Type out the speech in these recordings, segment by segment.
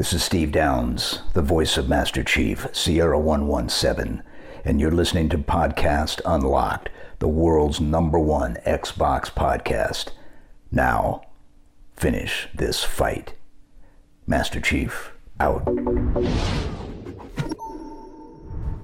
This is Steve Downes, the voice of Master Chief, Sierra 117, and you're listening to Podcast Unlocked, the world's number one Xbox podcast. Now, finish this fight. Master Chief, out.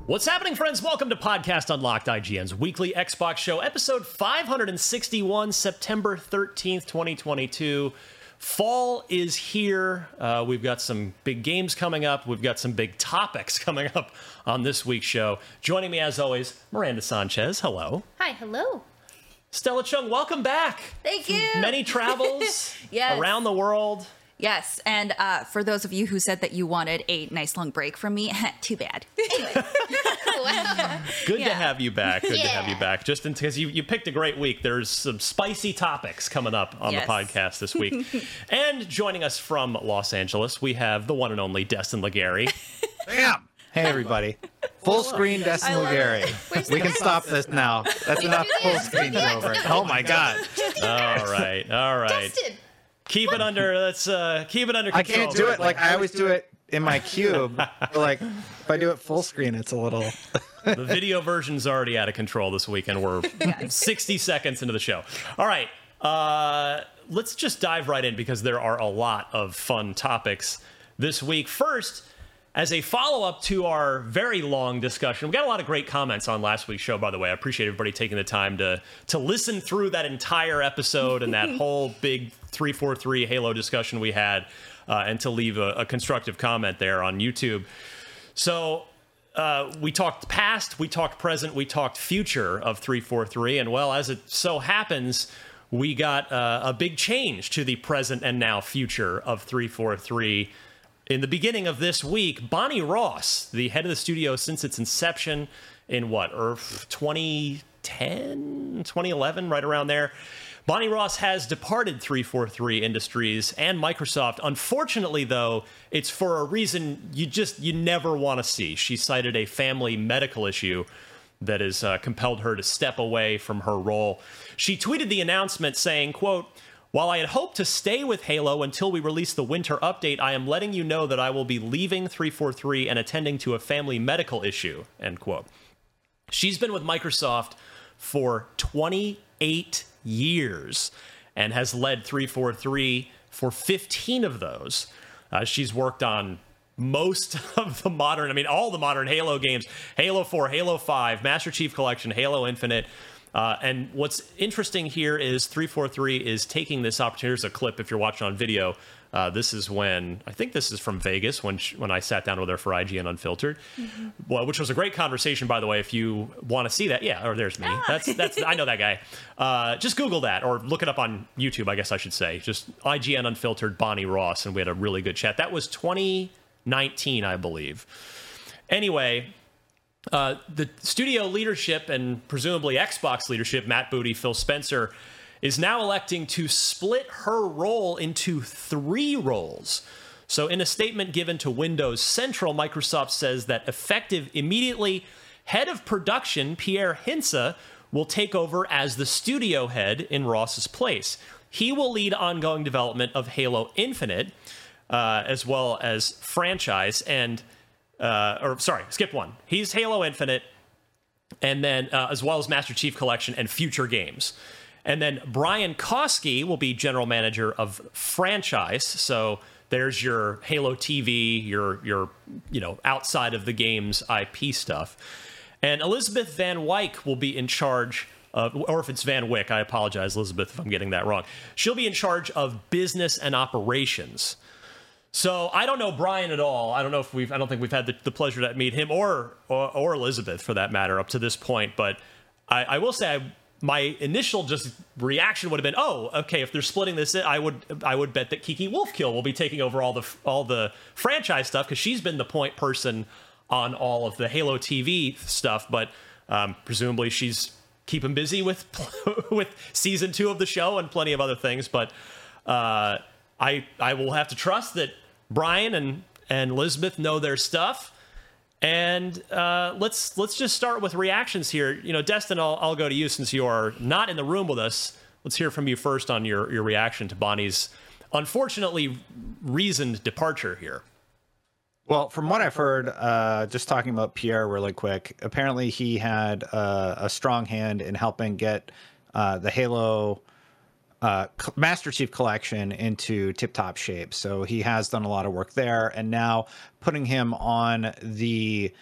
What's happening, friends? Welcome to Podcast Unlocked, IGN's weekly Xbox show, episode 561, September 13th, 2022. Fall is here. Uh, we've got some big games coming up. We've got some big topics coming up on this week's show. Joining me, as always, Miranda Sanchez. Hello. Hi, hello. Stella Chung, welcome back. Thank you. Many travels Yes. around the world. Yes, and uh, for those of you who said that you wanted a nice long break from me, too bad. Wow. Good to have you back. Good to have you back. Just because you, you picked a great week. There's some spicy topics coming up on Yes. the podcast this week. and joining us from Los Angeles, we have the one and only Destin Legarie. Bam! Hey everybody. Full screen Destin I Legarie. We can stop this now. That's enough full screen Yes, over. Oh my god. all right, all right. Dustin. Keep it under. Let's uh, keep it under I can't do it like I always do it in my cube. But, like if I do it full screen, it's a little the video version's already out of control this weekend. We're 60 seconds into the show. All right. Uh, let's just dive right in because there are a lot of fun topics this week. First, as a follow up to our very long discussion, we got a lot of great comments on last week's show, by the way. I appreciate everybody taking the time to, to listen through that entire episode and that whole big 343 Halo discussion we had uh, and to leave a, a constructive comment there on YouTube. So uh, we talked past, we talked present, we talked future of 343. And well, as it so happens, we got uh, a big change to the present and now future of 343. In the beginning of this week, Bonnie Ross, the head of the studio since its inception in what, or 2010, 2011, right around there. Bonnie Ross has departed 343 Industries and Microsoft. Unfortunately, though, it's for a reason you just you never want to see. She cited a family medical issue that has uh, compelled her to step away from her role. She tweeted the announcement saying, quote, while I had hoped to stay with Halo until we release the winter update, I am letting you know that I will be leaving 343 and attending to a family medical issue, end quote. She's been with Microsoft for 28 years and has led 343 for 15 of those. Uh, she's worked on most of the modern, I mean, all the modern Halo games Halo 4, Halo 5, Master Chief Collection, Halo Infinite. Uh, and what's interesting here is 343 is taking this opportunity. Here's a clip if you're watching on video. Uh, this is when I think this is from Vegas when sh when I sat down with her for IGN Unfiltered, well, which was a great conversation by the way. If you want to see that, yeah, or there's me. That's that's I know that guy. Uh, just Google that or look it up on YouTube. I guess I should say just IGN Unfiltered Bonnie Ross, and we had a really good chat. That was 2019, I believe. Anyway, uh, the studio leadership and presumably Xbox leadership, Matt Booty, Phil Spencer, is now electing to split her role into three roles. So, in a statement given to Windows Central, Microsoft says that effective immediately, head of production Pierre Hintze will take over as the studio head in Ross's place. he will lead ongoing development of Halo Infinite, uh, as well as franchise and, uh, or sorry, skip one. He's Halo Infinite, and then uh, as well as Master Chief Collection and future games. And then Brian Koski will be general manager of franchise. So there's your Halo TV, your your you know outside of the game's IP stuff. And Elizabeth Van Wyck will be in charge of, or if it's Van Wyck, I apologize, Elizabeth, if I'm getting that wrong. She'll be in charge of business and operations. So I don't know Brian at all. I don't know if we've. I don't think we've had the, the pleasure to meet him or, or or Elizabeth for that matter up to this point. But I, I will say I, my initial just reaction would have been, oh, okay. If they're splitting this, I would I would bet that Kiki Wolfkill will be taking over all the all the franchise stuff because she's been the point person on all of the Halo TV stuff. But um, presumably she's keeping busy with with season two of the show and plenty of other things. But uh, I I will have to trust that Brian and and Elizabeth know their stuff. And uh, let's let's just start with reactions here. You know, Destin, I'll, I'll go to you since you are not in the room with us. Let's hear from you first on your your reaction to Bonnie's unfortunately reasoned departure here. Well, from what I've heard, uh, just talking about Pierre really quick, apparently he had uh, a strong hand in helping get uh, the Halo uh, Master Chief collection into tip top shape. So he has done a lot of work there. And now putting him on the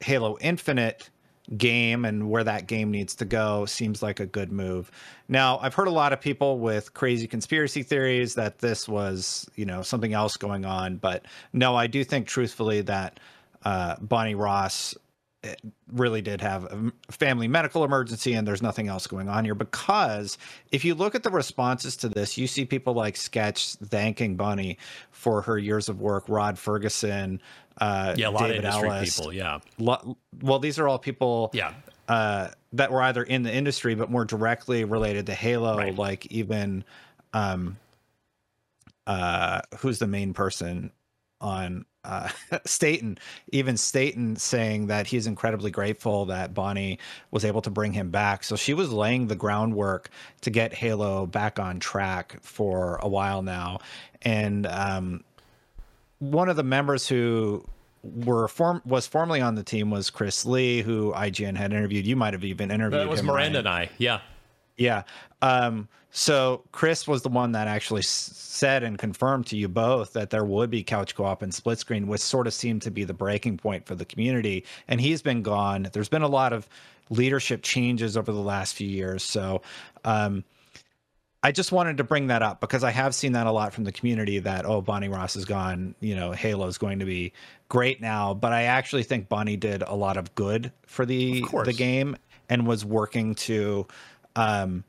Halo Infinite game and where that game needs to go seems like a good move. Now, I've heard a lot of people with crazy conspiracy theories that this was, you know, something else going on, but no, I do think truthfully that uh, Bonnie Ross really did have a family medical emergency and there's nothing else going on here because if you look at the responses to this you see people like sketch thanking Bonnie for her years of work rod fergusson uh yeah a lot david of industry Ellis. people yeah Lo- well these are all people yeah uh that were either in the industry but more directly related to halo Right. like even um uh who's the main person on uh Staten, even Staten saying that he's incredibly grateful that Bonnie was able to bring him back. So she was laying the groundwork to get Halo back on track for a while now. And um one of the members who were form was formerly on the team was Chris Lee, who IGN had interviewed. You might have even interviewed that was Miranda Ryan. and I yeah Yeah. Um, so Chris was the one that actually s- said and confirmed to you both that there would be couch co-op and split screen, which sort of seemed to be the breaking point for the community. And he's been gone. There's been a lot of leadership changes over the last few years. So um, I just wanted to bring that up because I have seen that a lot from the community that, oh, Bonnie Ross is gone. You know, Halo is going to be great now. But I actually think Bonnie did a lot of good for the the game and was working to um,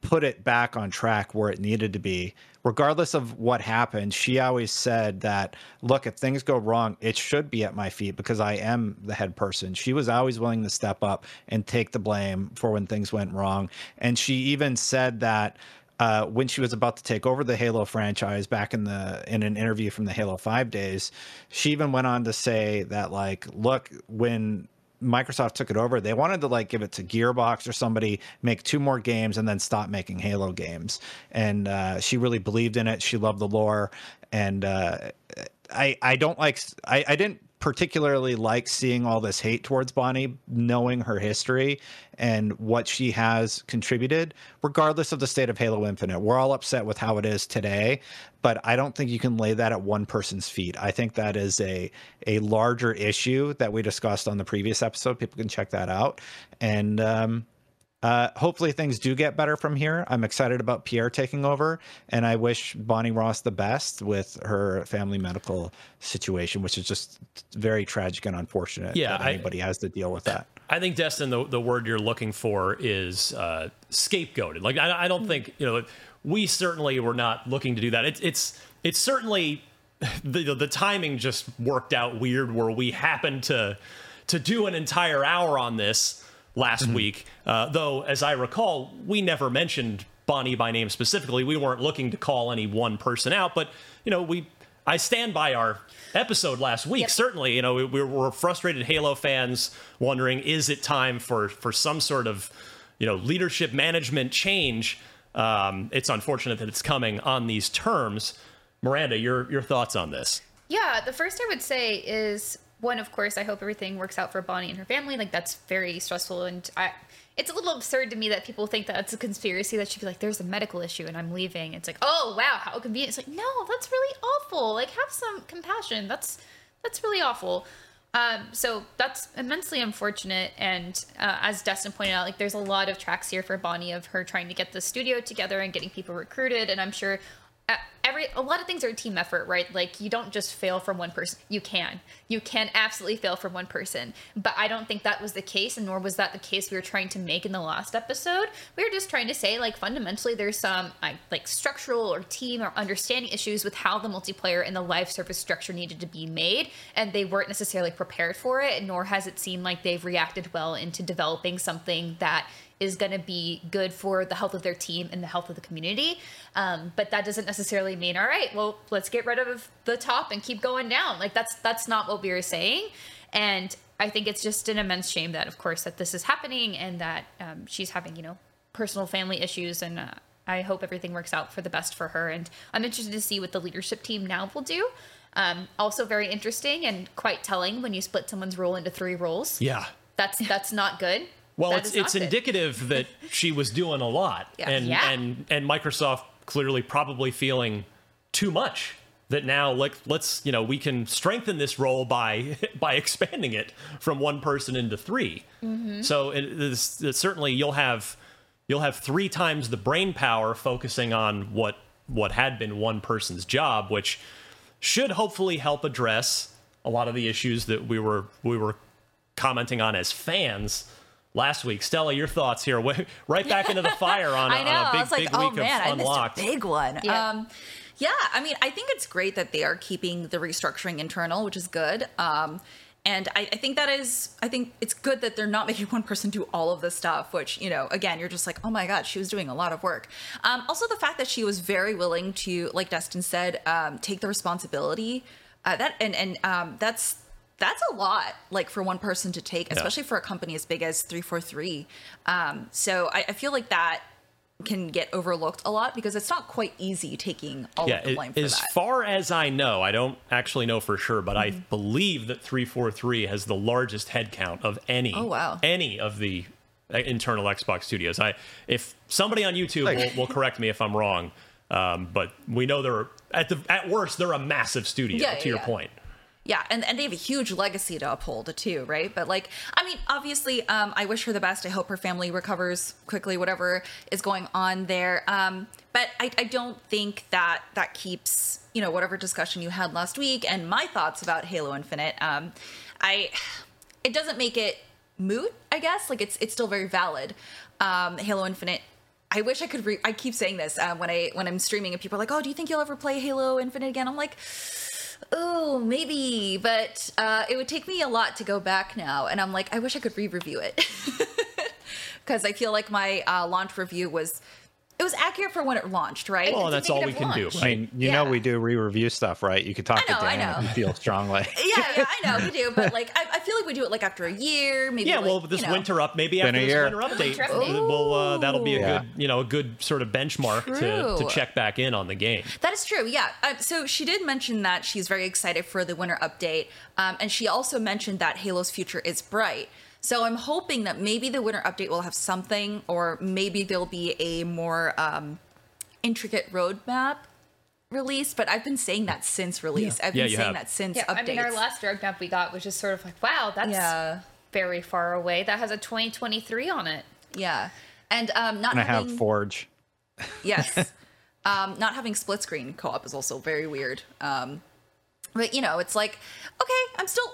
put it back on track where it needed to be. Regardless of what happened, she always said that, look, if things go wrong, it should be at my feet because I am the head person. She was always willing to step up and take the blame for when things went wrong. And she even said that uh, when she was about to take over the Halo franchise back in the in an interview from the Halo 5 days, she even went on to say that like, look, when Microsoft took it over, they wanted to like give it to Gearbox or somebody, make two more games, and then stop making Halo games. And uh, she really believed in it. She loved the lore, and uh, I I don't like I I didn't particularly like seeing all this hate towards Bonnie, knowing her history and what she has contributed, regardless of the state of Halo Infinite. We're all upset with how it is today, but I don't think you can lay that at one person's feet. I think that is a a larger issue that we discussed on the previous episode. People can check that out. And um uh, hopefully things do get better from here. I'm excited about Pierre taking over, and I wish Bonnie Ross the best with her family medical situation, which is just very tragic and unfortunate. Yeah, I- anybody has to deal with that. I think Destin, the, the word you're looking for is uh, scapegoated. Like I, I don't think you know we certainly were not looking to do that. It's it's it's certainly the the timing just worked out weird where we happened to to do an entire hour on this last week. Uh, though, as I recall, we never mentioned Bonnie by name specifically. We weren't looking to call any one person out, but you know we. I stand by our episode last week. Yep. Certainly, you know, we, we were frustrated Halo fans wondering, is it time for for some sort of, you know, leadership management change? Um, it's unfortunate that it's coming on these terms. Miranda, your your thoughts on this? Yeah, the first I would say is one, of course, I hope everything works out for Bonnie and her family. Like that's very stressful, and I. It's a little absurd to me that people think that it's a conspiracy that should be like, there's a medical issue and I'm leaving. It's like, oh wow, how convenient. It's like, no, that's really awful. Like, have some compassion. That's that's really awful. Um, so that's immensely unfortunate. And uh, as Destin pointed out, like there's a lot of tracks here for Bonnie of her trying to get the studio together and getting people recruited. And I'm sure Uh, every a lot of things are a team effort, right? Like you don't just fail from one person. You can, you can absolutely fail from one person. But I don't think that was the case, and nor was that the case we were trying to make in the last episode. We were just trying to say like fundamentally there's some like, like structural or team or understanding issues with how the multiplayer and the live service structure needed to be made, and they weren't necessarily prepared for it. Nor has it seemed like they've reacted well into developing something that is going to be good for the health of their team and the health of the community. Um, but that doesn't necessarily mean, all right, well, let's get rid of the top and keep going down. Like that's that's not what we were saying. And I think it's just an immense shame that, of course, that this is happening and that um, she's having, you know, personal family issues. And uh, I hope everything works out for the best for her. And I'm interested to see what the leadership team now will do. Um, also, very interesting and quite telling when you split someone's role into three roles. Yeah. That's that's not good. Well, That it's it's good. indicative that she was doing a lot, Yeah. and Yeah. and and Microsoft clearly probably feeling too much. That now, like, let's you know, we can strengthen this role by by expanding it from one person into 3 Mm-hmm. So it is it certainly you'll have you'll have three times the brain power focusing on what what had been one person's job, which should hopefully help address a lot of the issues that we were we were commenting on as fans last week. Stella, your thoughts here? Right back into the fire on, a- I know. on a big I was like, big oh week man, I of missed Unlocked. a big one. Yeah. Um, yeah, I mean, I think it's great that they are keeping the restructuring internal, which is good. Um, and I, I think that is, I think it's good that they're not making one person do all of this stuff, which, you know, again, you're just like, oh my God, she was doing a lot of work. Um, also, the fact that she was very willing to, like Destin said, um, take the responsibility. Uh, that and and um, that's that's a lot like for one person to take especially for a company as big as 343 um, so I, I feel like that can get overlooked a lot because it's not quite easy taking all Yeah, of the it- blame for as that. Mm-hmm. far as I know, I don't actually know for sure, but I believe that 343 has the largest headcount of any Oh, wow. any of the uh, internal Xbox studios. I if somebody on YouTube will, will correct me if I'm wrong, um, but we know they're at the at worst they're a massive studio. Yeah, to yeah, your yeah. point. Yeah, and, and they have a huge legacy to uphold too, right? But like, I mean, obviously, um, I wish her the best. I hope her family recovers quickly, whatever is going on there. Um, but I, I don't think that that keeps, you know, whatever discussion you had last week and my thoughts about Halo Infinite. Um, I, it doesn't make it moot, I guess. Like it's it's still very valid. Um, Halo Infinite. I wish I could. Re- I keep saying this uh, when I when I'm streaming and people are like, "Oh, do you think you'll ever play Halo Infinite again?" I'm like, oh, maybe, but uh, it would take me a lot to go back now. And I'm like, I wish I could re-review it because I feel like my uh, launch review was it was accurate for when it launched, right? Well, It's that's all we can do. launch. right? I mean, you know, we do re-review stuff, right? You could talk I know, to I Dan know. if you feel strongly. yeah, yeah, I know we do, but like I, I feel like we do it like after a year, maybe. Yeah, like, well, this you know. winter up, maybe Been after a this year. winter update, Winter update. we'll, uh, that'll be a Yeah. good, you know, a good sort of benchmark to, to check back in on the game. That is true. Yeah. Uh, so she did mention that she's very excited for the winter update, um, and she also mentioned that Halo's future is bright. So I'm hoping that maybe the winter update will have something, or maybe there'll be a more um, intricate roadmap release. But I've been saying that since release. I've Yeah, been you saying have. that since Yeah, updates. I mean, our last roadmap we got was just sort of like, wow, that's Yeah. very far away. That has a 2023 on it. yeah, and um, not And I having have Forge. yes um not having split screen co-op is also very weird um but you know it's like okay i'm still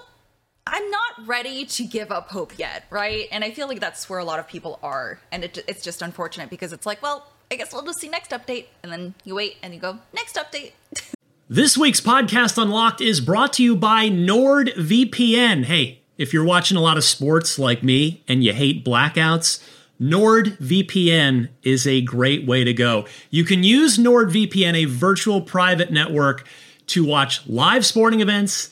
i'm not ready to give up hope yet right and i feel like that's where a lot of people are and it, it's just unfortunate because it's like well i guess we'll just see next update and then you wait and you go next update This week's podcast Unlocked is brought to you by NordVPN. Hey, if you're watching a lot of sports like me and you hate blackouts, NordVPN is a great way to go. You can use NordVPN, a virtual private network, to watch live sporting events,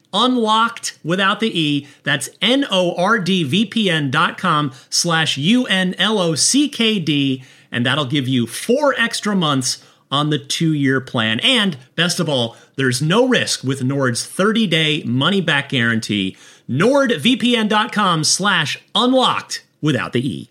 unlocked without the E. That's N-O-R-D-V-P-N dot com slash U-N-L-O-C-K-D. And that'll give you four extra months on the two-year plan. And best of all, there's no risk with Nord's 30-day money-back guarantee. NordVPN.com slash unlocked without the E.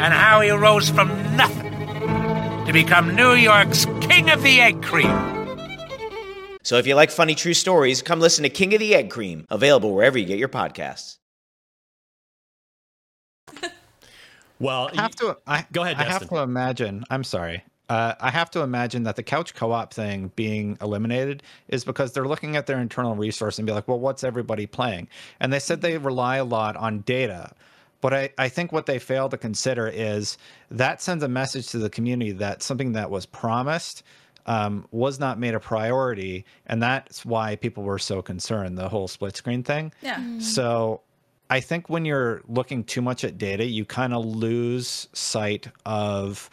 and how he rose from nothing to become New York's King of the Egg Cream. So if you like funny true stories, come listen to King of the Egg Cream, available wherever you get your podcasts. Well, I have to. I, Go ahead, I have to imagine. I'm sorry. Uh, I have to imagine that the couch co-op thing being eliminated is because they're looking at their internal resource and be like, well, what's everybody playing? And they said they rely a lot on data. But I, I think what they fail to consider is that sends a message to the community that something that was promised um, was not made a priority. And that's why people were so concerned, the whole split screen thing. Yeah. So I think when you're looking too much at data, you kind of lose sight of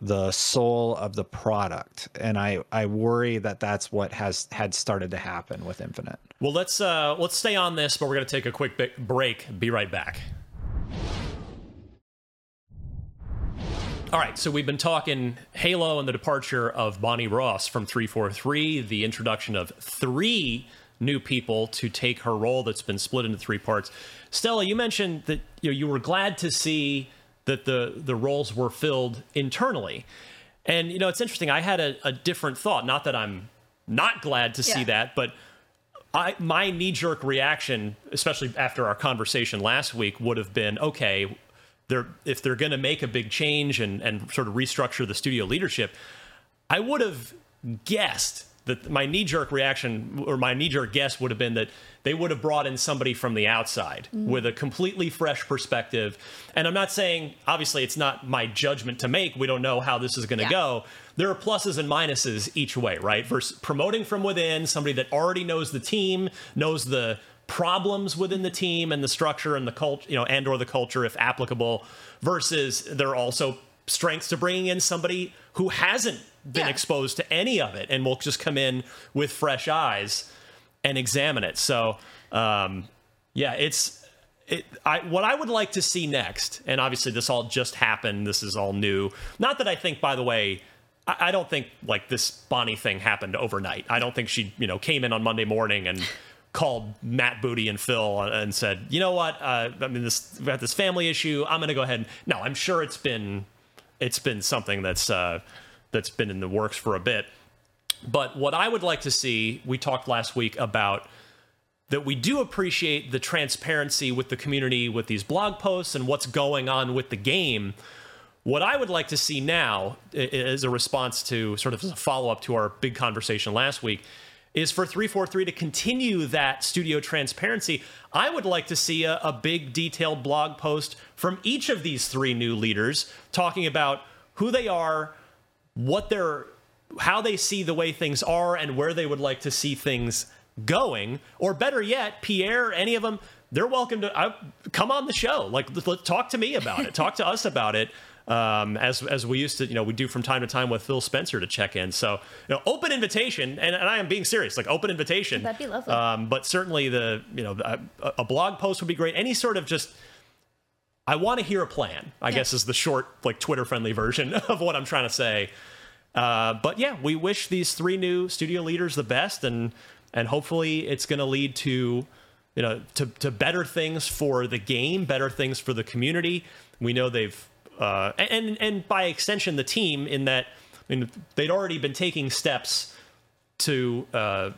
the soul of the product, and I I worry that that's what has had started to happen with Infinite. Well, let's uh, let's stay on this, but we're going to take a quick bi- break. Be right back. All right, so we've been talking Halo and the departure of Bonnie Ross from 343, the introduction of three new people to take her role that's been split into three parts. Stella, you mentioned that you know you were glad to see that the the roles were filled internally. And you know, it's interesting. I had a, a different thought. Not that I'm not glad to see that, but I my knee jerk reaction, especially after our conversation last week, would have been okay. They're if they're going to make a big change and and sort of restructure the studio leadership, I would have guessed that my knee jerk reaction or my knee jerk guess would have been that they would have brought in somebody from the outside mm-hmm. with a completely fresh perspective. And I'm not saying, obviously, it's not my judgment to make. We don't know how this is going to Yeah. go. There are pluses and minuses each way, right? Versus promoting from within, somebody that already knows the team, knows the problems within the team and the structure and the culture, you know, and or the culture if applicable, versus there are also strengths to bringing in somebody who hasn't been Yeah. exposed to any of it and will just come in with fresh eyes and examine it. So, um, yeah, it's it, I, what I would like to see next, and obviously this all just happened. This is all new. Not that I think, by the way, I, I don't think like this Bonnie thing happened overnight. I don't think she, you know, came in on Monday morning and called Matt Booty and Phil and said, you know what, uh, I mean, this we got this family issue. I'm going to go ahead. And, no, I'm sure it's been it's been something that's uh, that's been in the works for a bit. But what I would like to see, we talked last week about that we do appreciate the transparency with the community with these blog posts and what's going on with the game. What I would like to see now, i- as a response to sort of as a follow up to our big conversation last week, is for 343 to continue that studio transparency. I would like to see a, a big detailed blog post from each of these three new leaders talking about who they are, what they're how they see the way things are and where they would like to see things going. Or better yet, Pierre, any of them, they're welcome to come on the show. Like, let- let- talk to me about it. talk to us about it. Um, as as we used to, you know, we do from time to time with Phil Spencer to check in. So, you know, open invitation, and, and I am being serious, like open invitation. That'd be lovely. Um, but certainly the, you know, a, a blog post would be great. Any sort of just I want to hear a plan, I guess is the short, like Twitter friendly version of what I'm trying to say. Uh, but yeah, we wish these three new studio leaders the best, and and hopefully it's going to lead to you know to to better things for the game, better things for the community. We know they've uh, and and by extension the team in that I mean they'd already been taking steps to uh,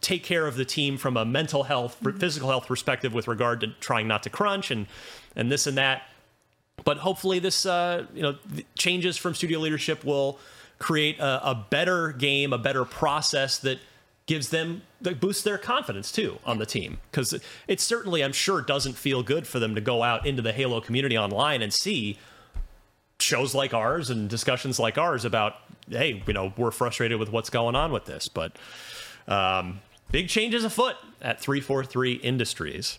take care of the team from a mental health, physical health perspective with regard to trying not to crunch and and this and that. But hopefully, this uh, you know changes from studio leadership will create a, a better game, a better process that gives them that boosts their confidence too on the team because it, it certainly i'm sure doesn't feel good for them to go out into the halo community online and see shows like ours and discussions like ours about hey you know we're frustrated with what's going on with this. But um, big changes afoot at 343 industries.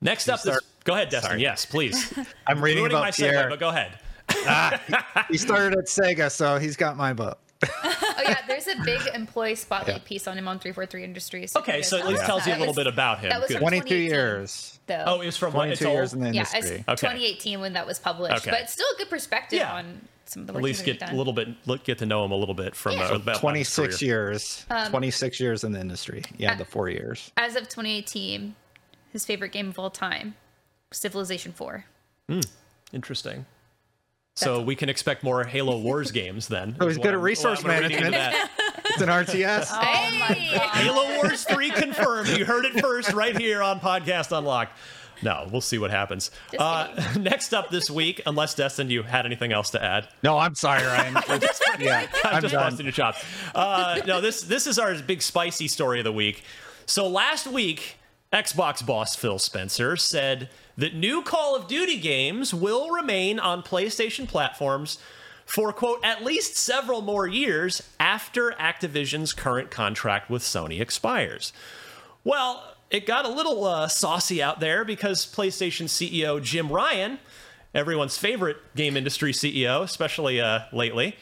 Next up this, start- go ahead destin. Sorry. yes please. I'm reading about my segue, but go ahead. He started at Sega, so he's got my book. oh yeah, there's a big employee spotlight Yeah. piece on him on 343 Industries. Okay, so at least tells you a little bit about him. That was 22 years. though. Oh, it was from 22 years old? in the yeah, it's industry. Okay. 2018 when that was published, Okay. but still a good perspective Yeah. on some of the At least get done. a little bit, look, get to know him a little bit from Yeah. uh, about 26 years. Um, 26 years in the industry. Yeah, Uh, the four years. As of 2018, his favorite game of all time, Civilization 4. Hmm, interesting. So we can expect more Halo Wars games then. Oh, he's good at resource what I'm reading into management. It's an RTS. Oh my god. Halo Wars 3 confirmed. You heard it first right here on Podcast Unlocked. No, we'll see what happens. Uh, next up this week, unless Destin, you had anything else to add? No, I'm sorry, Ryan. yeah, I'm, I'm just done. busting your chops. Uh, no, this this is our big spicy story of the week. So last week, Xbox boss Phil Spencer said that new Call of Duty games will remain on PlayStation platforms for quote at least several more years after Activision's current contract with Sony expires. Well, it got a little uh, saucy out there because PlayStation CEO Jim Ryan, everyone's favorite game industry CEO, especially uh, lately,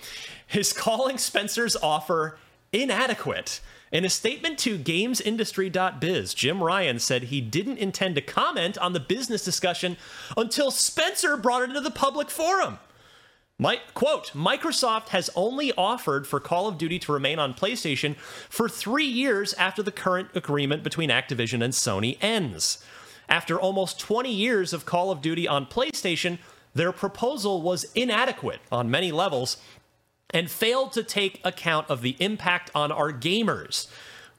is calling Spencer's offer inadequate. In a statement to GamesIndustry.biz, Jim Ryan said he didn't intend to comment on the business discussion until Spencer brought it into the public forum. My, quote, Microsoft has only offered for Call of Duty to remain on PlayStation for three years after the current agreement between Activision and Sony ends. After almost 20 years of Call of Duty on PlayStation, their proposal was inadequate on many levels and failed to take account of the impact on our gamers.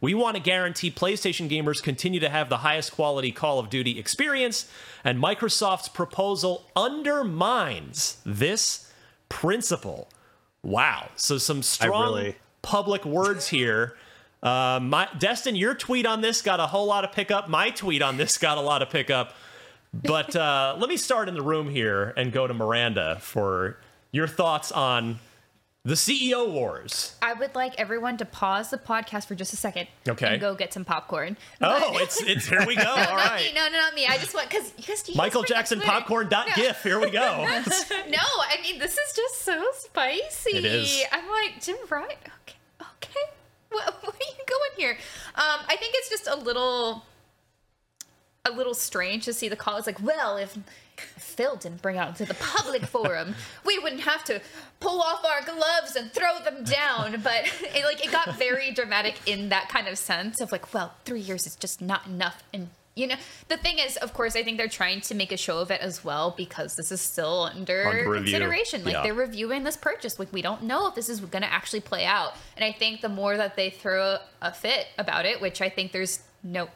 We want to guarantee PlayStation gamers continue to have the highest quality Call of Duty experience, and Microsoft's proposal undermines this principle. Wow. So some strong really- public words here. Uh, my Destin, your tweet on this got a whole lot of pickup. My tweet on this got a lot of pickup. But uh, let me start in the room here and go to Miranda for your thoughts on the CEO wars. I would like everyone to pause the podcast for just a second Okay. and go get some popcorn. Oh, it's it's here we go. no, All not right. me. No, no, not me. I just want because because Michael guys bring up Jackson popcorn dot gif. Here we go. no, I mean this is just so spicy. It is. I'm like Jim Wright. Okay, okay. What, where are you going here? Um, I think it's just a little, a little strange to see the call. It's like, well, if Phil didn't bring out to the public forum, we wouldn't have to pull off our gloves and throw them down. But it, like, it got very dramatic in that kind of sense of like, well, three years is just not enough, and you know, the thing is, of course, I think they're trying to make a show of it as well because this is still under, Under consideration. Like Yeah. they're reviewing this purchase. Like we don't know if this is going to actually play out. And I think the more that they throw a fit about it, which I think there's no.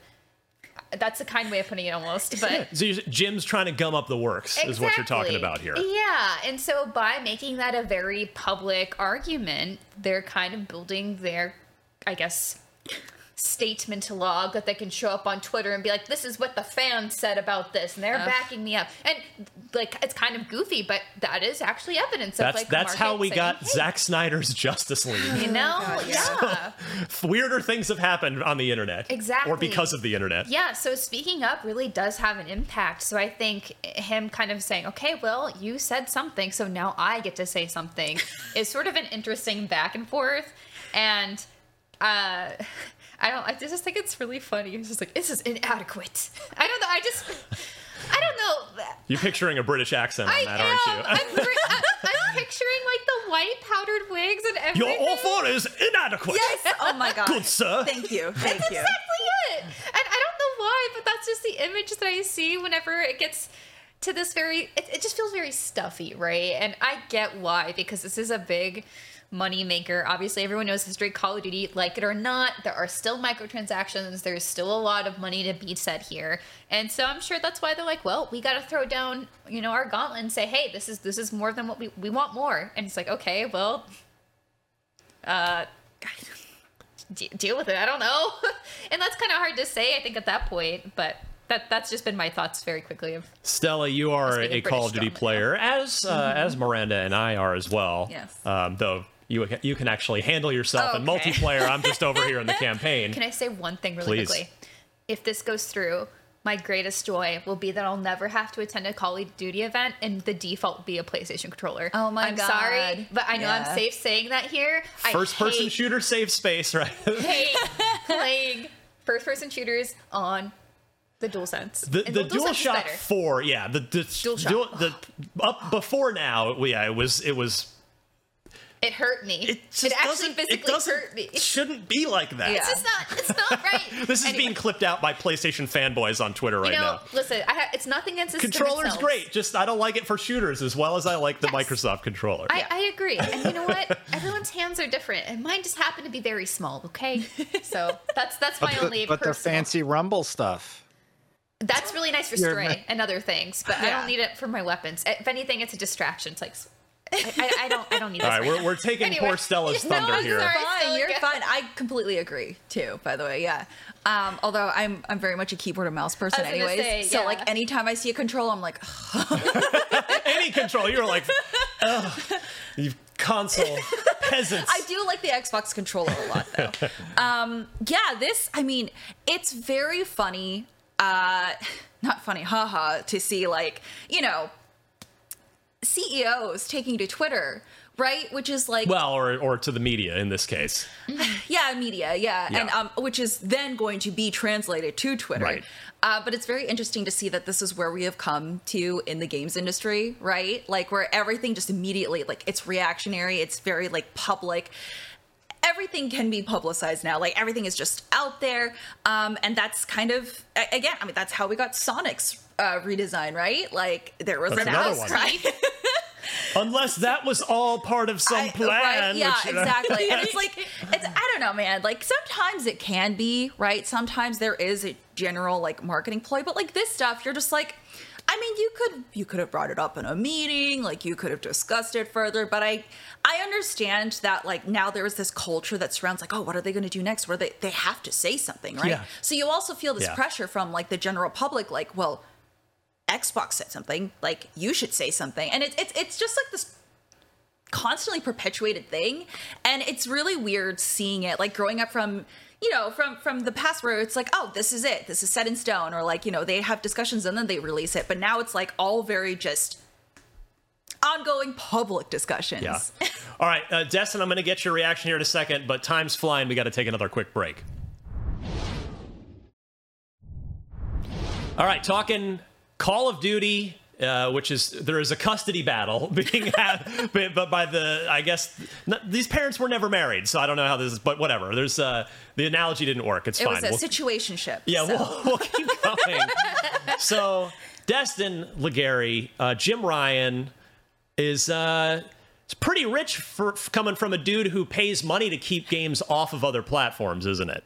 That's a kind way of putting it almost, but So Jim's trying to gum up the works, is what you're talking about here. Yeah, and so by making that a very public argument, they're kind of building their, I guess, statement log that they can show up on Twitter and be like, "This is what the fans said about this," and they're Ugh. backing me up. And like, it's kind of goofy, but that is actually evidence That's of like that's how we saying, got "Hey, Zack Snyder's Justice League. You know, Oh yeah. Weirder things have happened on the internet. Exactly. Or because of the internet. Yeah, so speaking up really does have an impact. So I think him kind of saying, okay, well, you said something, so now I get to say something is sort of an interesting back and forth. And uh, I don't, I just think it's really funny. He's just like, this is inadequate. I don't know. I just, I don't know. That. You're picturing a British accent on I that, am. aren't I'm, you? I'm, I'm picturing like the white powdered wigs and everything. Your offer is inadequate. Yes. Oh my god. Good sir. Thank you. Thank That's you. exactly it. And I don't know why, but that's just the image that I see whenever it gets to this very. It, it just feels very stuffy, right? And I get why because this is a big money maker. Obviously, everyone knows history. Call of Duty, like it or not, there are still microtransactions. There's still a lot of money to be said here, and so I'm sure that's why they're like, well, we got to throw down, you know, our gauntlet and say, hey, this is this is more than what we we want more. And it's like, okay, well, uh, deal with it. I don't know. and that's kind of hard to say, I think, at that point. But that that's just been my thoughts very quickly. Of Stella, you are Speaking a Call of Duty player, as uh, Mhm. as Miranda and I are as well. Yes. Um, though you you can actually handle yourself in Okay. multiplayer. I'm just over here in the campaign. Can I say one thing really Please. quickly? If this goes through, my greatest joy will be that I'll never have to attend a Call of Duty event, and the default will be a PlayStation controller. Oh my god. I'm sorry, but I know Yeah. I'm safe saying that here. I First person hate, shooter safe space, right? hate playing first person shooters on the DualSense. The, And the DualSense is DualShock 4, yeah, the the, DualShock. dual, the up before now, yeah, it was it was It hurt me. It, just actually doesn't- it doesn't- hurt me. it shouldn't be like that. It's just not. It's not right. This is Anyway. being clipped out by PlayStation fanboys on Twitter right you know, now. listen, I ha- it's nothing against the Controller's itself. great, just I don't like it for shooters as well as I like the Microsoft controller. I, I agree. And you know what? Everyone's hands are different, and mine just happen to be very small. Okay, so that's that's my But, only. the, but the fancy rumble stuff. That's really nice for You're stray ma- and other things, but I don't need it for my weapons. If anything, it's a distraction. It's like I, I, I don't I don't need. All this right, we're, we're taking Anyway. poor Stella's No, thunder I'm here. sorry. fine. You're go. fine. I completely agree too. By the way, yeah. Um, although I'm I'm very much a keyboard and mouse person, I was gonna anyways. say, So like anytime I see a control, I'm like, Any control, you're like, ugh, you console peasants. I do like the Xbox controller a lot though. um, yeah, this I mean, it's very funny. Uh, not funny, haha, to see like you know CEOs taking to Twitter, right? Which is like well, or or to the media in this case. yeah, media, yeah, Yeah. and um, which is then going to be translated to Twitter. Right. Uh, but it's very interesting to see that this is where we have come to in the games industry, right? Like where everything just immediately like it's reactionary, it's very like public. Everything can be publicized now. Like everything is just out there, um, and that's kind of again. I mean, that's how we got Sonic's uh, redesign, right? Like there was That's an one. outcry. Unless that was all part of some plan. Right, yeah, which, exactly. And it's like, it's, I don't know, man. Like sometimes it can be right. Sometimes there is a general like marketing ploy, but like this stuff, you're just like, I mean, you could you could have brought it up in a meeting, like you could have discussed it further. But I I understand that like now there is this culture that surrounds like, oh, what are they going to do next? Where they they have to say something, right? Yeah. So you also feel this Yeah. pressure from like the general public, like, well. Xbox said something, like you should say something, and it's it's it's just like this constantly perpetuated thing and it's really weird seeing it like growing up from you know from from the past where it's like oh this is it this is set in stone or like you know they have discussions and then they release it but now it's like all very just ongoing public discussions Yeah. All right, uh, Destin, I'm going to get your reaction here in a second, but time's flying. We got to take another quick break. All right, talking Call of Duty. Uh, which is there is a custody battle being had, but, but by the I guess n- these parents were never married, so I don't know how this is, but whatever. There's uh, the analogy didn't work. It's it fine. was a We'll- situationship yeah, so. we'll, we'll keep going. so, Destin Legarie, uh, Jim Ryan is uh, is pretty rich for, for coming from a dude who pays money to keep games off of other platforms, isn't it?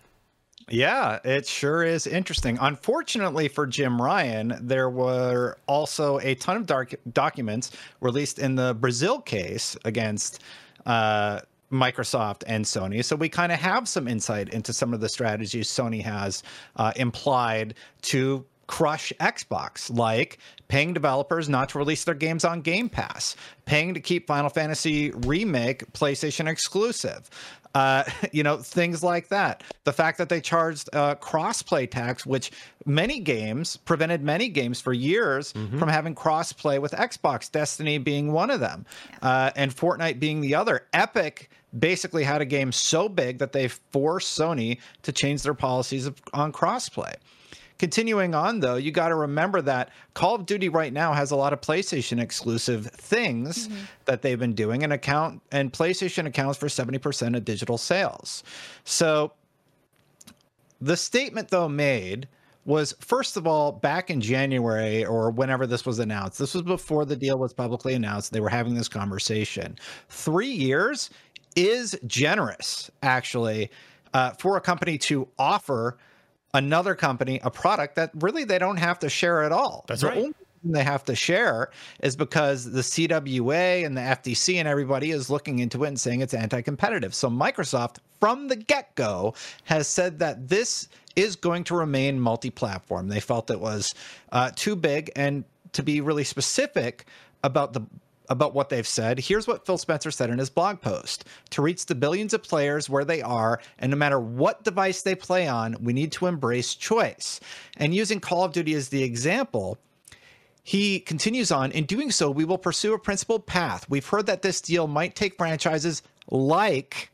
Yeah, it sure is interesting. Unfortunately for Jim Ryan, there were also a ton of dark documents released in the Brazil case against uh, Microsoft and Sony. So we kind of have some insight into some of the strategies Sony has uh, implied to crush Xbox, like paying developers not to release their games on Game Pass, paying to keep Final Fantasy Remake PlayStation exclusive. Uh, you know, things like that. The fact that they charged uh, crossplay tax, which many games prevented many games for years Mm-hmm. from having crossplay with Xbox, Destiny being one of them, uh, and Fortnite being the other. Epic basically had a game so big that they forced Sony to change their policies of, on crossplay. Continuing on, though, you got to remember that Call of Duty right now has a lot of PlayStation exclusive things that they've been doing, and account and PlayStation accounts for seventy percent of digital sales. So, the statement though made was first of all back in January or whenever this was announced. This was before the deal was publicly announced. They were having this conversation. Three years is generous, actually, uh, for a company to offer another company a product that really they don't have to share at all. That's The right. only reason they have to share is because the CWA and the FTC and everybody is looking into it and saying it's anti-competitive. So Microsoft from the get-go has said that this is going to remain multi-platform. They felt it was uh, too big and to be really specific about the about what they've said. Here's what Phil Spencer said in his blog post. To reach the billions of players where they are, and no matter what device they play on, we need to embrace choice. And using Call of Duty as the example, he continues on, in doing so, we will pursue a principled path. We've heard that this deal might take franchises like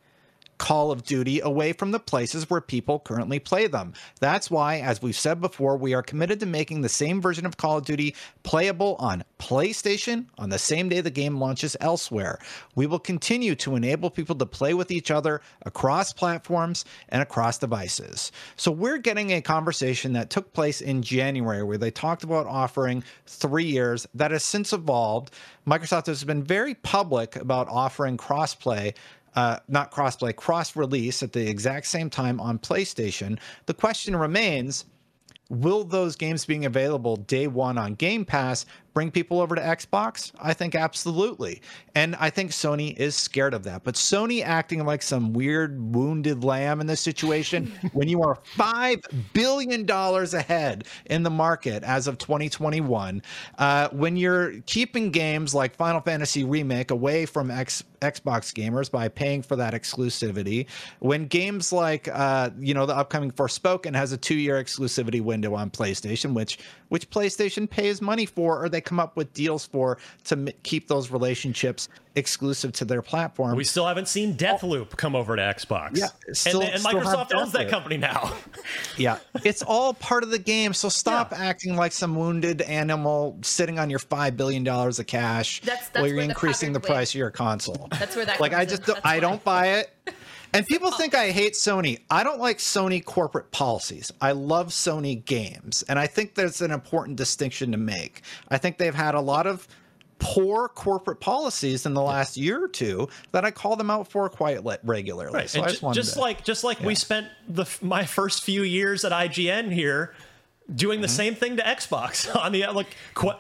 Call of Duty away from the places where people currently play them. That's why, as we've said before, we are committed to making the same version of Call of Duty playable on PlayStation on the same day the game launches elsewhere. We will continue to enable people to play with each other across platforms and across devices. So, we're getting a conversation that took place in January where they talked about offering three years that has since evolved. Microsoft has been very public about offering crossplay uh, not crossplay, cross release at the exact same time on PlayStation. The question remains will those games being available day one on Game Pass bring people over to Xbox? I think absolutely. And I think Sony is scared of that. But Sony acting like some weird wounded lamb in this situation when you are $5 billion ahead in the market as of 2021, uh, when you're keeping games like Final Fantasy Remake away from X- Xbox gamers by paying for that exclusivity, when games like, uh, you know, the upcoming Forspoken has a two year exclusivity window on PlayStation, which which PlayStation pays money for or they come up with deals for to m- keep those relationships exclusive to their platform. We still haven't seen Deathloop oh. come over to Xbox. Yeah, still- and, and still Microsoft owns that company now. Yeah, it's all part of the game. So stop acting like some wounded animal sitting on your five billion dollars of cash That's- that's while you're where the increasing the price of your console. That's where that like I just in. don't, I don't buy it. And people think I hate Sony. I don't like Sony corporate policies. I love Sony games, and I think there's an important distinction to make. I think they've had a lot of poor corporate policies in the last year or two that I call them out for quite regularly. Right. So and I ju- just just to- like just like we spent the my first few years at IGN here doing Mm-hmm. the same thing to Xbox on the like qu-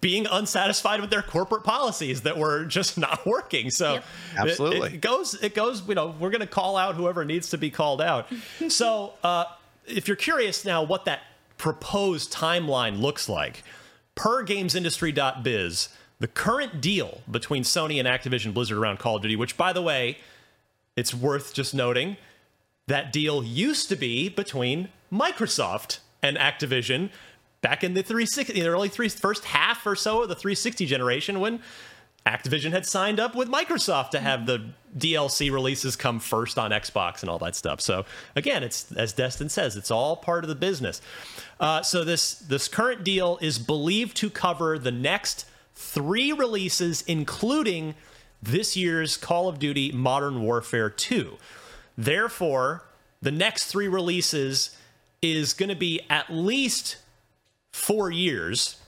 being unsatisfied with their corporate policies that were just not working. So it- Absolutely. it, goes it goes you know we're going to call out whoever needs to be called out. so uh, if you're curious now what that proposed timeline looks like per gamesindustry.biz the current deal between Sony and Activision Blizzard around Call of Duty which by the way it's worth just noting that deal used to be between Microsoft and Activision back in the 360 the early three first half or so of the 360 generation when Activision had signed up with Microsoft to have the DLC releases come first on Xbox and all that stuff. So again, it's as Destin says, it's all part of the business. Uh, so this this current deal is believed to cover the next three releases, including this year's Call of Duty Modern Warfare 2. Therefore, the next three releases is going to be at least four years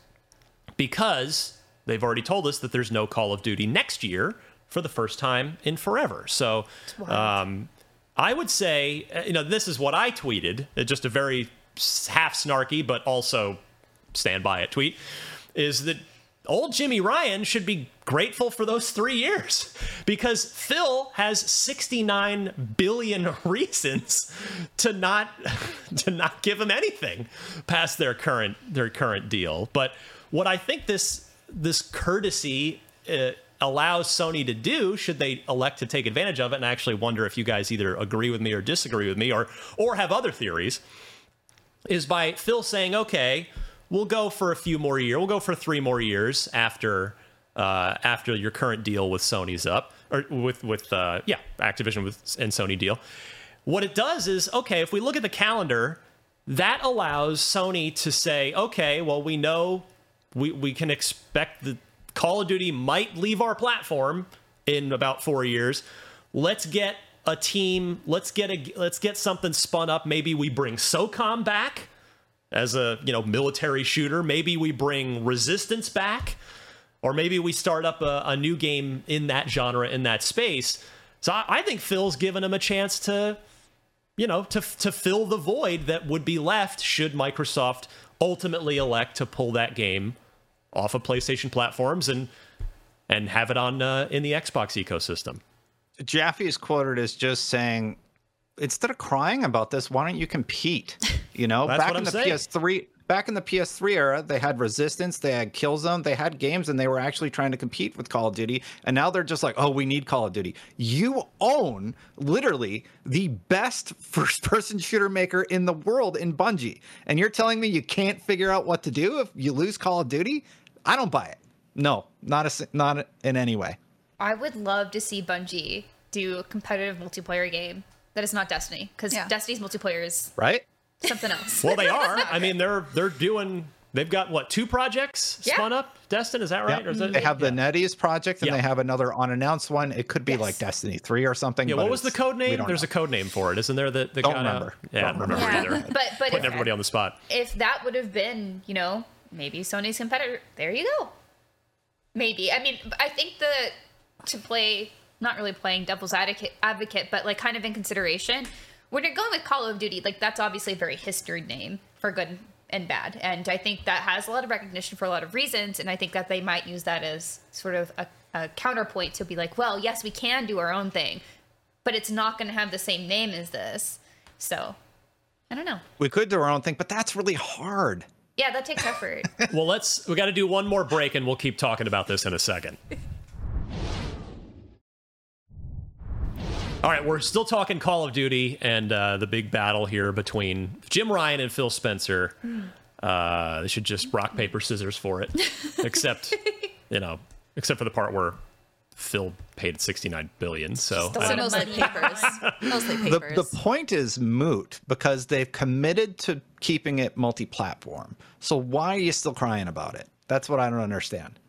because they've already told us that there's no Call of Duty next year for the first time in forever. So, um, I would say, uh, you know, this is what I tweeted, uh, just a very half snarky, but also stand by it tweet, is that old Jimmy Ryan should be grateful for those three years because Phil has 69 billion reasons to not to not give him anything past their current their current deal. But what I think this this courtesy uh, allows Sony to do, should they elect to take advantage of it, and I actually wonder if you guys either agree with me or disagree with me, or or have other theories, is by Phil saying, okay we'll go for a few more years. We'll go for three more years after uh, after your current deal with Sony's up, or with with uh, yeah, Activision with and Sony deal. What it does is okay. If we look at the calendar, that allows Sony to say, okay, well, we know we we can expect the Call of Duty might leave our platform in about four years. Let's get a team. Let's get a let's get something spun up. Maybe we bring SOCOM back as a you know military shooter. Maybe we bring Resistance back, or maybe we start up a, a new game in that genre in that space. So I, I, think Phil's given him a chance to, you know, to to fill the void that would be left should Microsoft ultimately elect to pull that game off of PlayStation platforms and and have it on uh, in the Xbox ecosystem. Jaffe is quoted as just saying, instead of crying about this, why don't you compete? You know, back in the saying. PS3, back in the PS3 era, they had Resistance, they had Killzone, they had games, and they were actually trying to compete with Call of Duty. And now they're just like, oh, we need Call of Duty. You own literally the best first-person shooter maker in the world in Bungie, and you're telling me you can't figure out what to do if you lose Call of Duty? I don't buy it. No, not a, not in any way. I would love to see Bungie do a competitive multiplayer game that is not Destiny because yeah. Destiny's multiplayer is right something else. well, they are. I mean, they're they're doing. They've got what two projects spun yeah. up? Destin, is that right? Yep. Is that, they have yeah. the NetEase project, and yeah. they have another unannounced one. It could be yes. like Destiny Three or something. Yeah. What was the code name? There's know. a code name for it, isn't there? That, that don't remember. Yeah, I don't remember yeah. either. but but putting everybody on the spot. If that would have been, you know, maybe Sony's competitor, there you go. Maybe. I mean, I think the to play not really playing devil's advocate, advocate, but like kind of in consideration when you're going with Call of Duty, like that's obviously a very history name for good and bad. And I think that has a lot of recognition for a lot of reasons. And I think that they might use that as sort of a, a counterpoint to be like, well, yes, we can do our own thing, but it's not going to have the same name as this. So I don't know. We could do our own thing, but that's really hard. Yeah, that takes effort. well, let's, we got to do one more break and we'll keep talking about this in a second. All right, we're still talking Call of Duty and uh, the big battle here between Jim Ryan and Phil Spencer. Uh, they should just rock paper scissors for it, except you know, except for the part where Phil paid 69 billion. So, so mostly papers. mostly papers. The, the point is moot because they've committed to keeping it multi-platform. So why are you still crying about it? That's what I don't understand.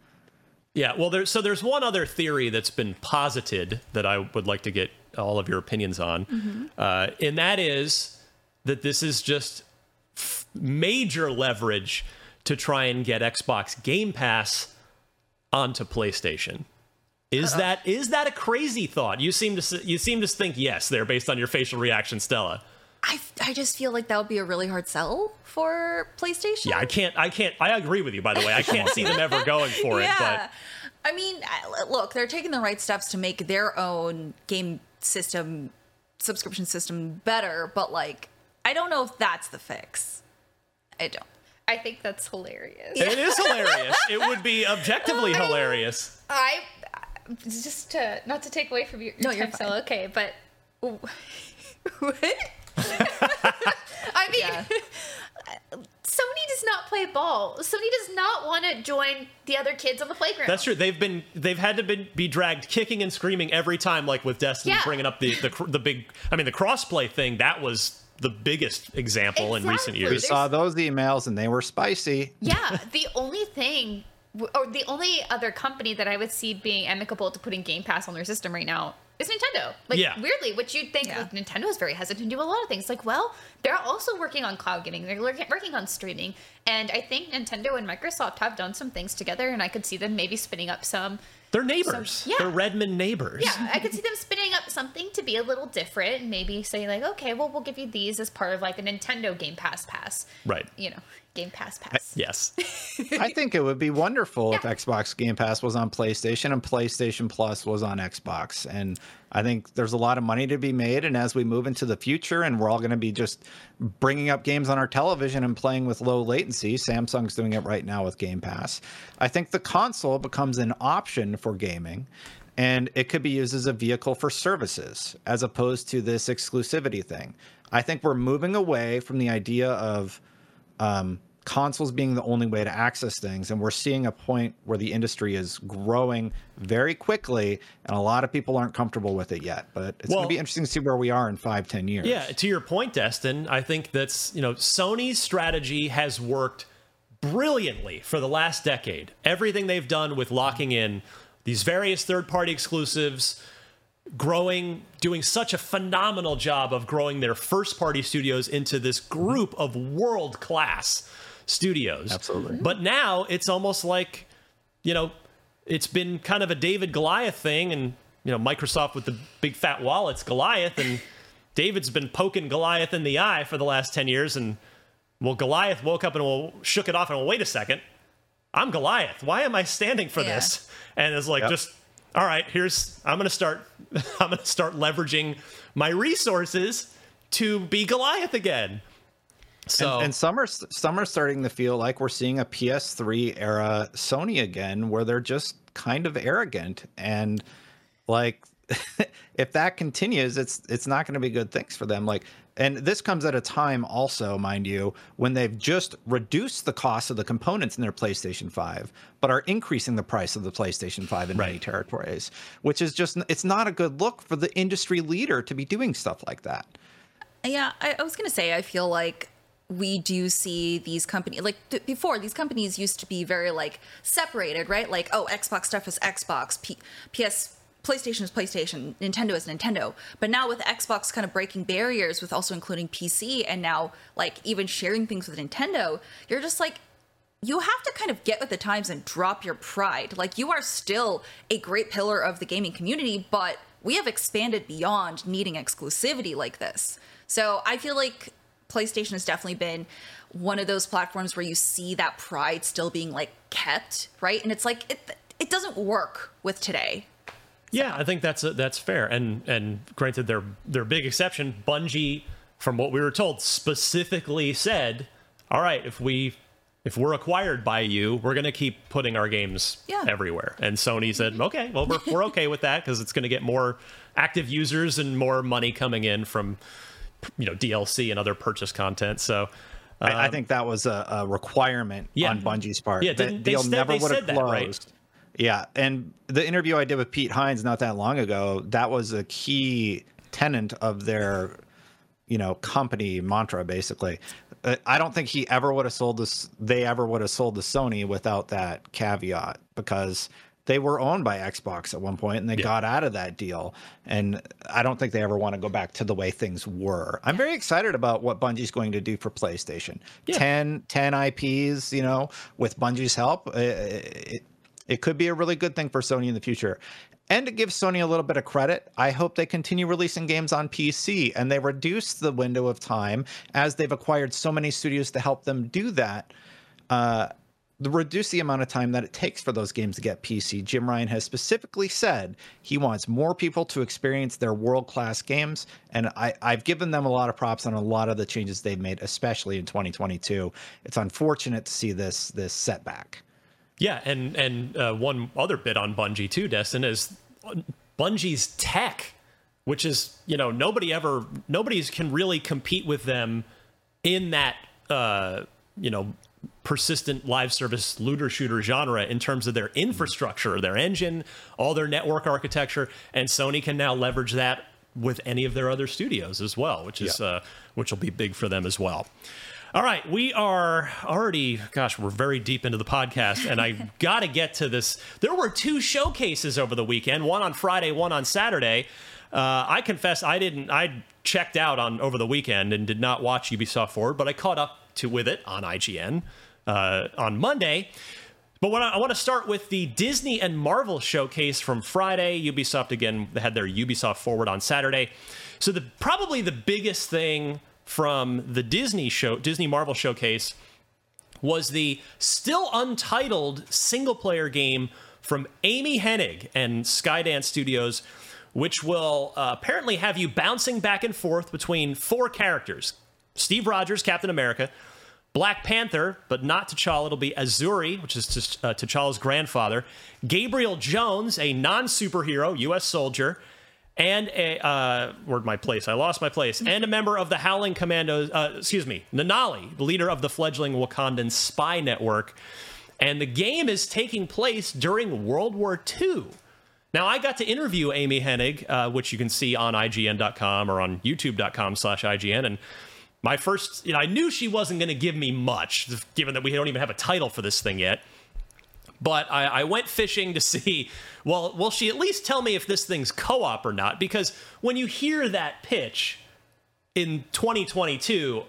Yeah, well, there's so there's one other theory that's been posited that I would like to get all of your opinions on, mm-hmm. uh, and that is that this is just f- major leverage to try and get Xbox Game Pass onto PlayStation. Is that is that a crazy thought? You seem to you seem to think yes there based on your facial reaction, Stella. I, I just feel like that would be a really hard sell for PlayStation. Yeah, I can't I can't I agree with you by the way. I can't see them ever going for yeah. it, but I mean, look, they're taking the right steps to make their own game system subscription system better, but like I don't know if that's the fix. I don't. I think that's hilarious. It is hilarious. it would be objectively I, hilarious. I just to not to take away from your, your no, time, so okay, but what? I mean, yeah. Sony does not play ball. Sony does not want to join the other kids on the playground. That's true. They've been they've had to been, be dragged kicking and screaming every time, like with Destiny yeah. bringing up the, the the big. I mean, the crossplay thing that was the biggest example exactly. in recent years. We saw those emails and they were spicy. Yeah, the only thing or the only other company that I would see being amicable to putting Game Pass on their system right now is Nintendo. Like yeah. weirdly, which you'd think yeah. like, Nintendo is very hesitant to do a lot of things. Like, well, they're also working on cloud gaming. They're working on streaming, and I think Nintendo and Microsoft have done some things together. And I could see them maybe spinning up some They're neighbors. So, yeah. They're Redmond neighbors. Yeah, I could see them spinning up something to be a little different and maybe say like, okay, well, we'll give you these as part of like a Nintendo Game Pass pass. Right. You know, Game Pass pass. Yes. I think it would be wonderful if Xbox Game Pass was on PlayStation and PlayStation Plus was on Xbox. And I think there's a lot of money to be made. And as we move into the future, and we're all going to be just bringing up games on our television and playing with low latency, Samsung's doing it right now with Game Pass. I think the console becomes an option for gaming. And it could be used as a vehicle for services as opposed to this exclusivity thing. I think we're moving away from the idea of um, consoles being the only way to access things. And we're seeing a point where the industry is growing very quickly, and a lot of people aren't comfortable with it yet. But it's Well- going to be interesting to see where we are in five, ten years. Yeah, to your point, Destin, I think that's, you know, Sony's strategy has worked brilliantly for the last decade. Everything they've done with locking in these various third party exclusives, growing, doing such a phenomenal job of growing their first party studios into this mm-hmm. group of world class studios. Absolutely. But now it's almost like, you know, it's been kind of a David Goliath thing, and you know, Microsoft with the big fat wallets, Goliath, and David's been poking Goliath in the eye for the last 10 years, and well, Goliath woke up and well, shook it off and well, wait a second. I'm Goliath. Why am I standing for Yeah. this? And it's like just all right, here's I'm gonna start I'm gonna start leveraging my resources to be Goliath again. So and, and some are some are starting to feel like we're seeing a PS3 era Sony again, where they're just kind of arrogant and like if that continues, it's it's not going to be good things for them. Like, and this comes at a time also, mind you, when they've just reduced the cost of the components in their PlayStation 5, but are increasing the price of the PlayStation 5 in many territories, which is just it's not a good look for the industry leader to be doing stuff like that. Yeah, I, I was gonna say I feel like we do see these companies like th- before these companies used to be very like separated, right? Like oh, Xbox stuff is Xbox, P- PS. PlayStation is PlayStation, Nintendo is Nintendo. But now with Xbox kind of breaking barriers with also including PC and now like even sharing things with Nintendo, you're just like you have to kind of get with the times and drop your pride. Like you are still a great pillar of the gaming community, but we have expanded beyond needing exclusivity like this. So I feel like PlayStation has definitely been one of those platforms where you see that pride still being like kept, right? And it's like it it doesn't work with today. Yeah, I think that's that's fair. And and granted, their their big exception, Bungie, from what we were told, specifically said, "All right, if we if we're acquired by you, we're going to keep putting our games Yeah. everywhere." And Sony said, "Okay, well, we're we're okay with that because it's going to get more active users and more money coming in from you know DLC and other purchase content." So. I, I um, think that was a, a requirement Yeah. on Bungie's part. Yeah, That didn't- they deal said- never would have closed. that, right? Yeah, and the interview I did with Pete Hines not that long ago, that was a key tenant of their, you know, company mantra. Basically, Uh, I don't think he ever would have sold this. They ever would have sold to Sony without that caveat because they were owned by Xbox at one point and they got out of that deal. And I don't think they ever want to go back to the way things were. I'm very excited about what Bungie's going to do for PlayStation. 10, 10 IPs, you know, with Bungie's help. uh, It, it could be a really good thing for Sony in the future. And to give Sony a little bit of credit, I hope they continue releasing games on PC and they reduce the window of time as they've acquired so many studios to help them do that. Uh, reduce the amount of time that it takes for those games to get PC. Jim Ryan has specifically said he wants more people to experience their world class games, and I, I've given them a lot of props on a lot of the changes they've made, especially in 2022. It's unfortunate to see this this setback. Yeah, and and uh, one other bit on Bungie too, Destin is Bungie's tech, which is you know nobody ever nobody's can really compete with them in that uh, you know persistent live service looter shooter genre in terms of their infrastructure, their engine, all their network architecture, and Sony can now leverage that with any of their other studios as well, which is uh, which will be big for them as well. All right, we are already, gosh, we're very deep into the podcast, and I got to get to this. There were two showcases over the weekend, one on Friday, one on Saturday. Uh, I confess I didn't, I checked out on over the weekend and did not watch Ubisoft Forward, but I caught up to with it on IGN uh, on Monday. But I, I want to start with the Disney and Marvel showcase from Friday. Ubisoft again had their Ubisoft Forward on Saturday. So the probably the biggest thing from the Disney show, Disney Marvel showcase, was the still untitled single player game from Amy Hennig and Skydance Studios, which will uh, apparently have you bouncing back and forth between four characters Steve Rogers, Captain America, Black Panther, but not T'Challa. It'll be Azzuri, which is uh, T'Challa's grandfather, Gabriel Jones, a non superhero U.S. soldier, and a uh, where'd my place? I lost my place. And a member of the Howling Commandos. Uh, excuse me, Nanali, the leader of the fledgling Wakandan spy network. And the game is taking place during World War II. Now, I got to interview Amy Hennig, uh, which you can see on IGN.com or on YouTube.com slash IGN. and my first, you know, I knew she wasn't going to give me much, given that we don't even have a title for this thing yet. But I, I, went fishing to see, well, will she at least tell me if this thing's co op or not? Because when you hear that pitch in 2022,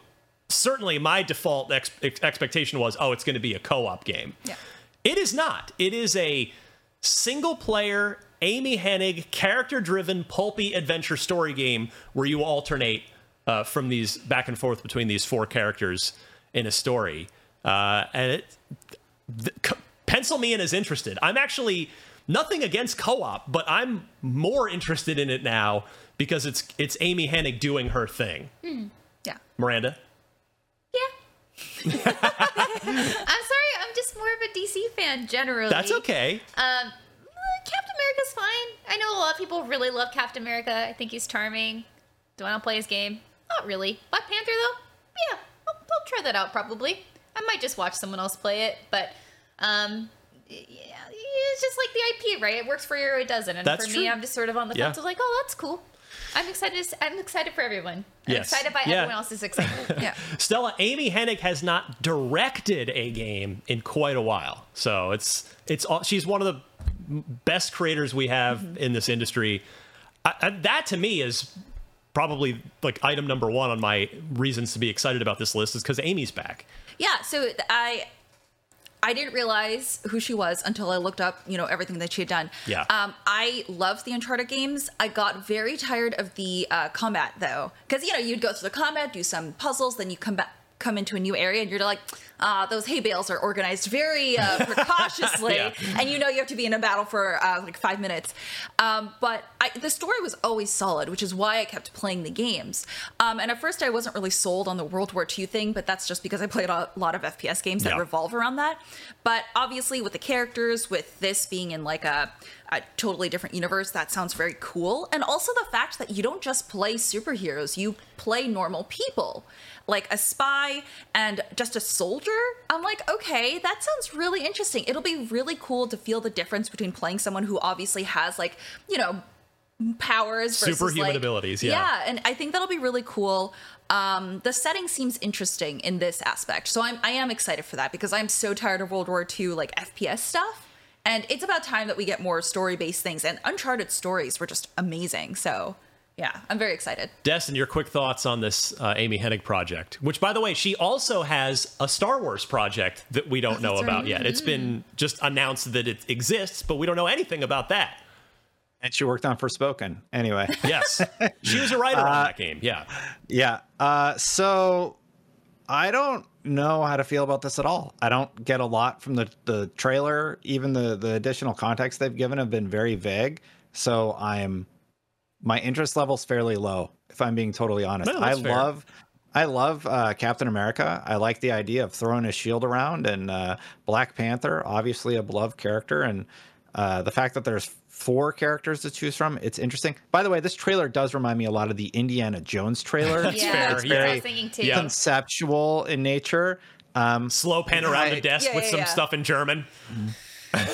certainly my default ex- expectation was, oh, it's going to be a co op game. Yeah. It is not. It is a single player, Amy Hennig, character driven, pulpy adventure story game where you alternate uh, from these back and forth between these four characters in a story. Uh, and it, the, pencil me in as interested. I'm actually nothing against co-op, but I'm more interested in it now because it's it's Amy Hennig doing her thing. Hmm. Yeah. Miranda. Yeah. I'm sorry, I'm just more of a DC fan generally. That's okay. Um, Captain America's fine. I know a lot of people really love Captain America. I think he's charming. Do I want to play his game? Not really. Black Panther though, yeah, I'll, I'll, try that out probably. I might just watch someone else play it, but um, yeah, it's just like the IP, right? It works for you or it doesn't. And that's for true. me, I'm just sort of on the Yeah. fence. of like, oh, that's cool. I'm excited. I'm excited for everyone. I'm Yes. excited by Yeah. everyone else's excitement. yeah. Stella, Amy Hennig has not directed a game in quite a while, so it's it's she's one of the best creators we have in this industry. I, I, that to me is probably like item number one on my reasons to be excited about this list is because Amy's back. Yeah, so I I didn't realize who she was until I looked up, you know, everything that she had done. Yeah. Um, I loved the Uncharted games. I got very tired of the uh, combat though, because you know you'd go through the combat, do some puzzles, then you come back, come into a new area, and you're like, ah, those hay bales are organized very uh, precautiously, Yeah. and you know you have to be in a battle for uh, like five minutes. Um, but I, the story was always solid, which is why I kept playing the games. Um, and at first, I wasn't really sold on the World War II thing, but that's just because I played a lot of FPS games that Yeah. revolve around that. But obviously, with the characters, with this being in like a, a totally different universe, that sounds very cool. And also the fact that you don't just play superheroes, you play normal people, like a spy and just a soldier. I'm like, okay, that sounds really interesting. It'll be really cool to feel the difference between playing someone who obviously has like, you know, powers Superhuman like- abilities, yeah. yeah and i think that'll be really cool um, the setting seems interesting in this aspect so I'm, i am excited for that because i'm so tired of world war ii like fps stuff and it's about time that we get more story-based things and uncharted stories were just amazing so yeah i'm very excited Destin, your quick thoughts on this uh, Amy Hennig project, which, by the way, she also has a Star Wars project that we don't know that's about right. yet. It's been just announced that it exists, but we don't know anything about that. And she worked on Forspoken. Anyway. Yes. she was a writer on Uh, that game. Yeah. Yeah. Uh, so I don't know how to feel about this at all. I don't get a lot from the, the trailer. Even the, the additional context they've given have been very vague. So I'm my interest level's fairly low, if I'm being totally honest. No, I fair. love I love uh, Captain America. I like the idea of throwing his shield around, and uh, Black Panther, obviously a beloved character, and uh, the fact that there's four characters to choose from, it's interesting. By the way, this trailer does remind me a lot of the Indiana Jones trailer. That's Yeah, fair. that's what I yeah. was thinking too. Yeah. conceptual in nature. Um, Slow pan around the desk Yeah, with yeah, some yeah. stuff in German.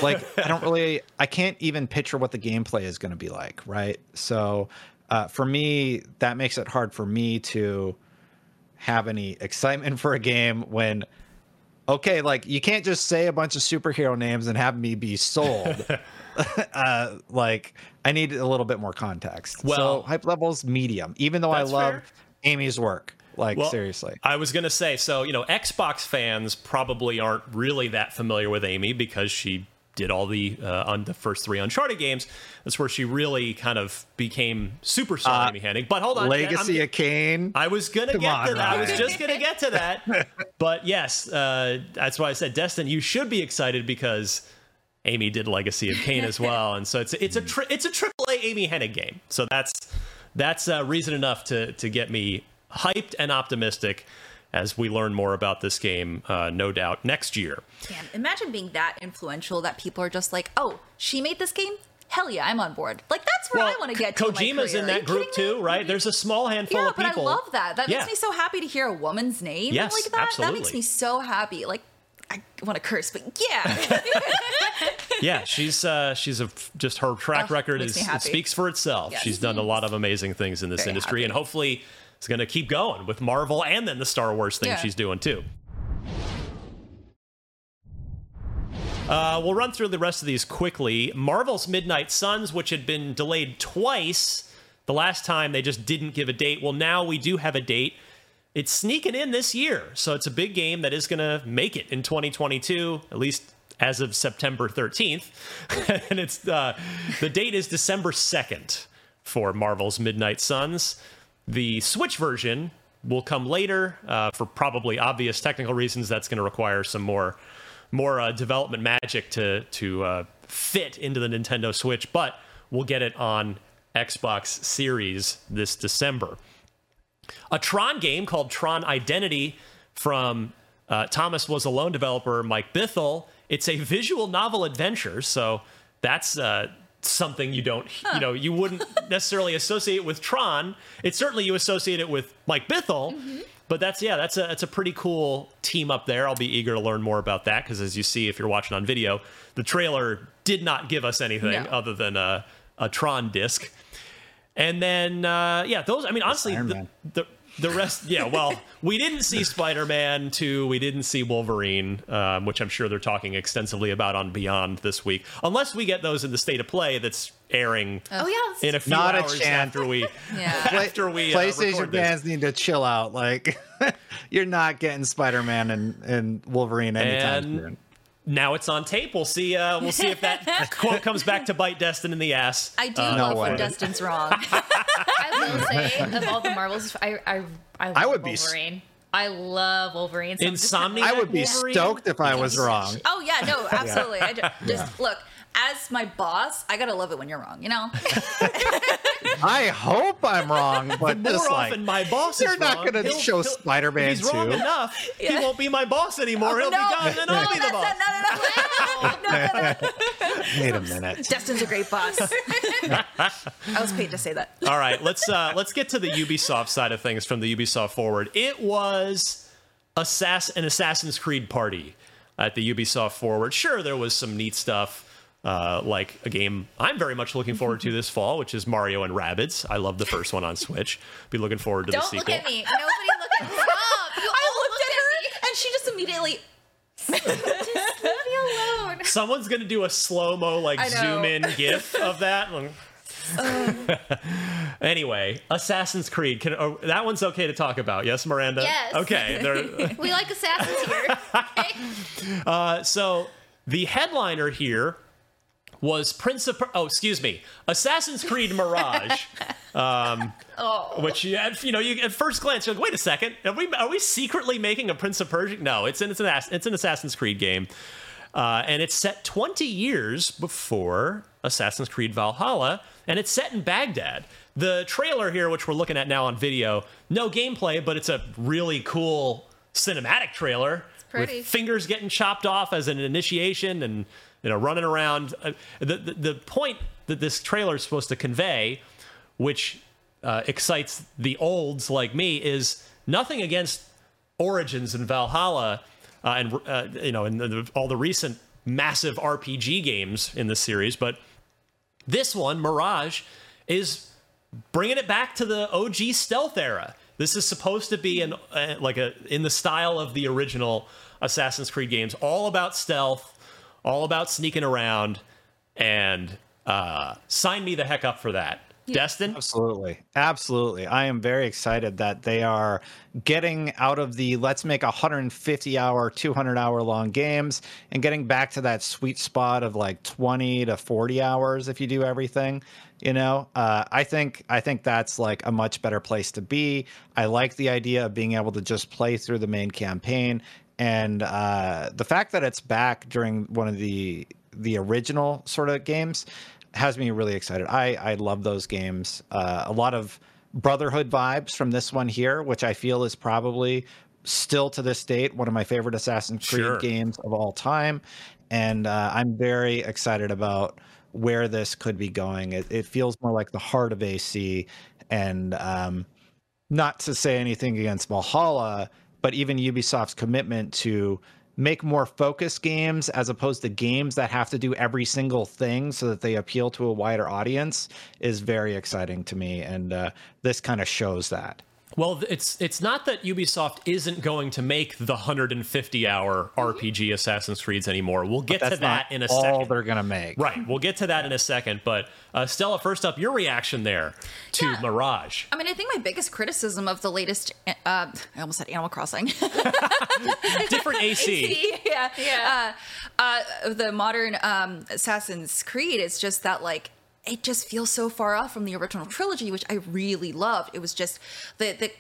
like I don't really I can't even picture what the gameplay is going to be like, right? So uh, for me, that makes it hard for me to have any excitement for a game when okay, like you can't just say a bunch of superhero names and have me be sold. uh, like I need a little bit more context. Well- so hype levels medium, even though I love fair. Amy's work. Like Well, seriously. I was gonna say, so you know, Xbox fans probably aren't really that familiar with Amy because she did all the uh, on the first three Uncharted games. That's where she really kind of became superstar Uh, Amy Hennig. But hold on, Legacy I'm- of Kain. I was gonna Come get on, to that. I was just gonna get to that. but yes, uh, that's why I said Destin. You should be excited because Amy did Legacy of Kain as well, and so it's it's a tri- it's a triple A Amy Hennig game. So that's that's uh, reason enough to to get me hyped and optimistic as we learn more about this game, uh, no doubt next year. Damn, imagine being that influential that people are just like, oh, she made this game? Hell yeah, I'm on board. Like, that's where I want to get to. in Kojima's career. in that group too, right? There's a small handful yeah, of but. I love that. That Yeah. makes me so happy to hear a woman's name Yes, like that. That makes me so happy. Like, I want to curse, but yeah. yeah, she's uh, she's a just her track Oh, record is it speaks for itself. Yes. She's done a lot of amazing things in this Very industry, and hopefully it's going to keep going with Marvel and then the Star Wars thing Yeah. she's doing too. Uh, we'll run through the rest of these quickly. Marvel's Midnight Suns, which had been delayed twice. The last time they just didn't give a date. Well, now we do have a date. It's sneaking in this year. So it's a big game that is going to make it in 2022, at least as of September 13th. and it's uh, the date is December 2nd for Marvel's Midnight Suns. The Switch version will come later uh, for probably obvious technical reasons. That's going to require some more more uh, development magic to to uh, fit into the Nintendo Switch, but we'll get it on Xbox Series this December. A Tron game called Tron Identity from uh, Thomas was Alone developer, Mike Bithell. It's a visual novel adventure, so that's uh, something you don't, you know, you wouldn't necessarily associate with Tron. It's certainly you associate it with Mike Bithell, but that's yeah, that's a that's a pretty cool team up there. I'll be eager to learn more about that because as you see, if you're watching on video, the trailer did not give us anything No. other than a, a Tron disc. And then, uh, yeah, those. I mean, honestly, the, the the rest. Yeah, well, we didn't see Spider Man two. We didn't see Wolverine, um, which I'm sure they're talking extensively about on Beyond this week. Unless we get those in the state of play that's airing oh yeah. in a few Not a hours chance. after we Yeah. after we uh, PlayStation fans need to chill out. Like, you're not getting Spider-Man and, and Wolverine anytime And- soon. Now it's on tape. We'll see. Uh, we'll see if that quote comes back to bite Destin in the ass. I do Uh, No when way. Destin's wrong. I will say of all the Marvels, I I I, love I would be Wolverine. I love Wolverine. So I'm just- Insomniac. I would be Wolverine? stoked if I was wrong. Oh yeah, no, absolutely. I just, just look as my boss. I gotta love it when you're wrong. You know. I hope I'm wrong, but More just like often, my boss they're is not gonna show Spider-Man If he's wrong 2. enough, he won't be my boss anymore. He'll no, be gone, and no, I'll be the boss. not, no, no, no, no, no, no. wait a minute. Destin's a great boss. I was paid to say that. All right, let's uh, let's get to the Ubisoft side of things from the Ubisoft Forward. It was Assass- an Assassin's Creed party at the Ubisoft Forward. Sure, there was some neat stuff. Uh, like a game I'm very much looking forward to this fall, which is Mario and Rabbids. I love the first one on Switch. Be looking forward to Don't the look sequel. at me. Nobody look at me. You I all looked at her and she just immediately. Just leave me alone. Someone's gonna do a slow mo like zoom in GIF of that. anyway, Assassin's Creed. Can, oh, that one's okay to talk about? Yes, Miranda. Yes. Okay. We like assassins here. Okay? Uh, so the headliner here was Prince of oh excuse me Assassin's Creed Mirage, um, Oh. which you, at, you know you at first glance you're like wait a second are we are we secretly making a Prince of Persia? No, it's an it's an it's an Assassin's Creed game, uh, and it's set 20 years before Assassin's Creed Valhalla, and it's set in Baghdad. The trailer here, which we're looking at now on video, no gameplay, but it's a really cool cinematic trailer pretty. with fingers getting chopped off as an initiation and you know running around Uh, the, the, the point that this trailer is supposed to convey which uh, excites the olds like me is nothing against origins and valhalla uh, and uh, you know and the, all the recent massive rpg games in this series but this one mirage is bringing it back to the OG stealth era. This is supposed to be an uh, like a in the style of the original Assassin's Creed games, all about stealth, all about sneaking around, and uh, sign me the heck up for that. Destin? Absolutely. Absolutely. I am very excited that they are getting out of the let's make 150 hour, 200 hour long games and getting back to that sweet spot of like 20 to 40 hours if you do everything. You know, uh, I think I think that's like a much better place to be. I like the idea of being able to just play through the main campaign, and uh, the fact that it's back during one of the the original sort of games has me really excited. I I love those games. Uh, a lot of Brotherhood vibes from this one here, which I feel is probably still to this date one of my favorite Assassin's Creed Sure. games of all time, and uh, I'm very excited about where this could be going. It, it feels more like the heart of AC, and um, not to say anything against Valhalla, but even Ubisoft's commitment to make more focused games as opposed to games that have to do every single thing so that they appeal to a wider audience is very exciting to me. And uh, this kind of shows that. Well, it's it's not that Ubisoft isn't going to make the 150 hour RPG Assassin's Creeds anymore. We'll get to that not in a all second. they're gonna make. Right, we'll get to that in a second. But uh, Stella, first up, your reaction there to Mirage. I mean, I think my biggest criticism of the latest, uh, I almost said Animal Crossing. Different AC. yeah, yeah. Uh, uh, the modern um, Assassin's Creed is just that like it just feels so far off from the original trilogy, which I really loved. It was just the the,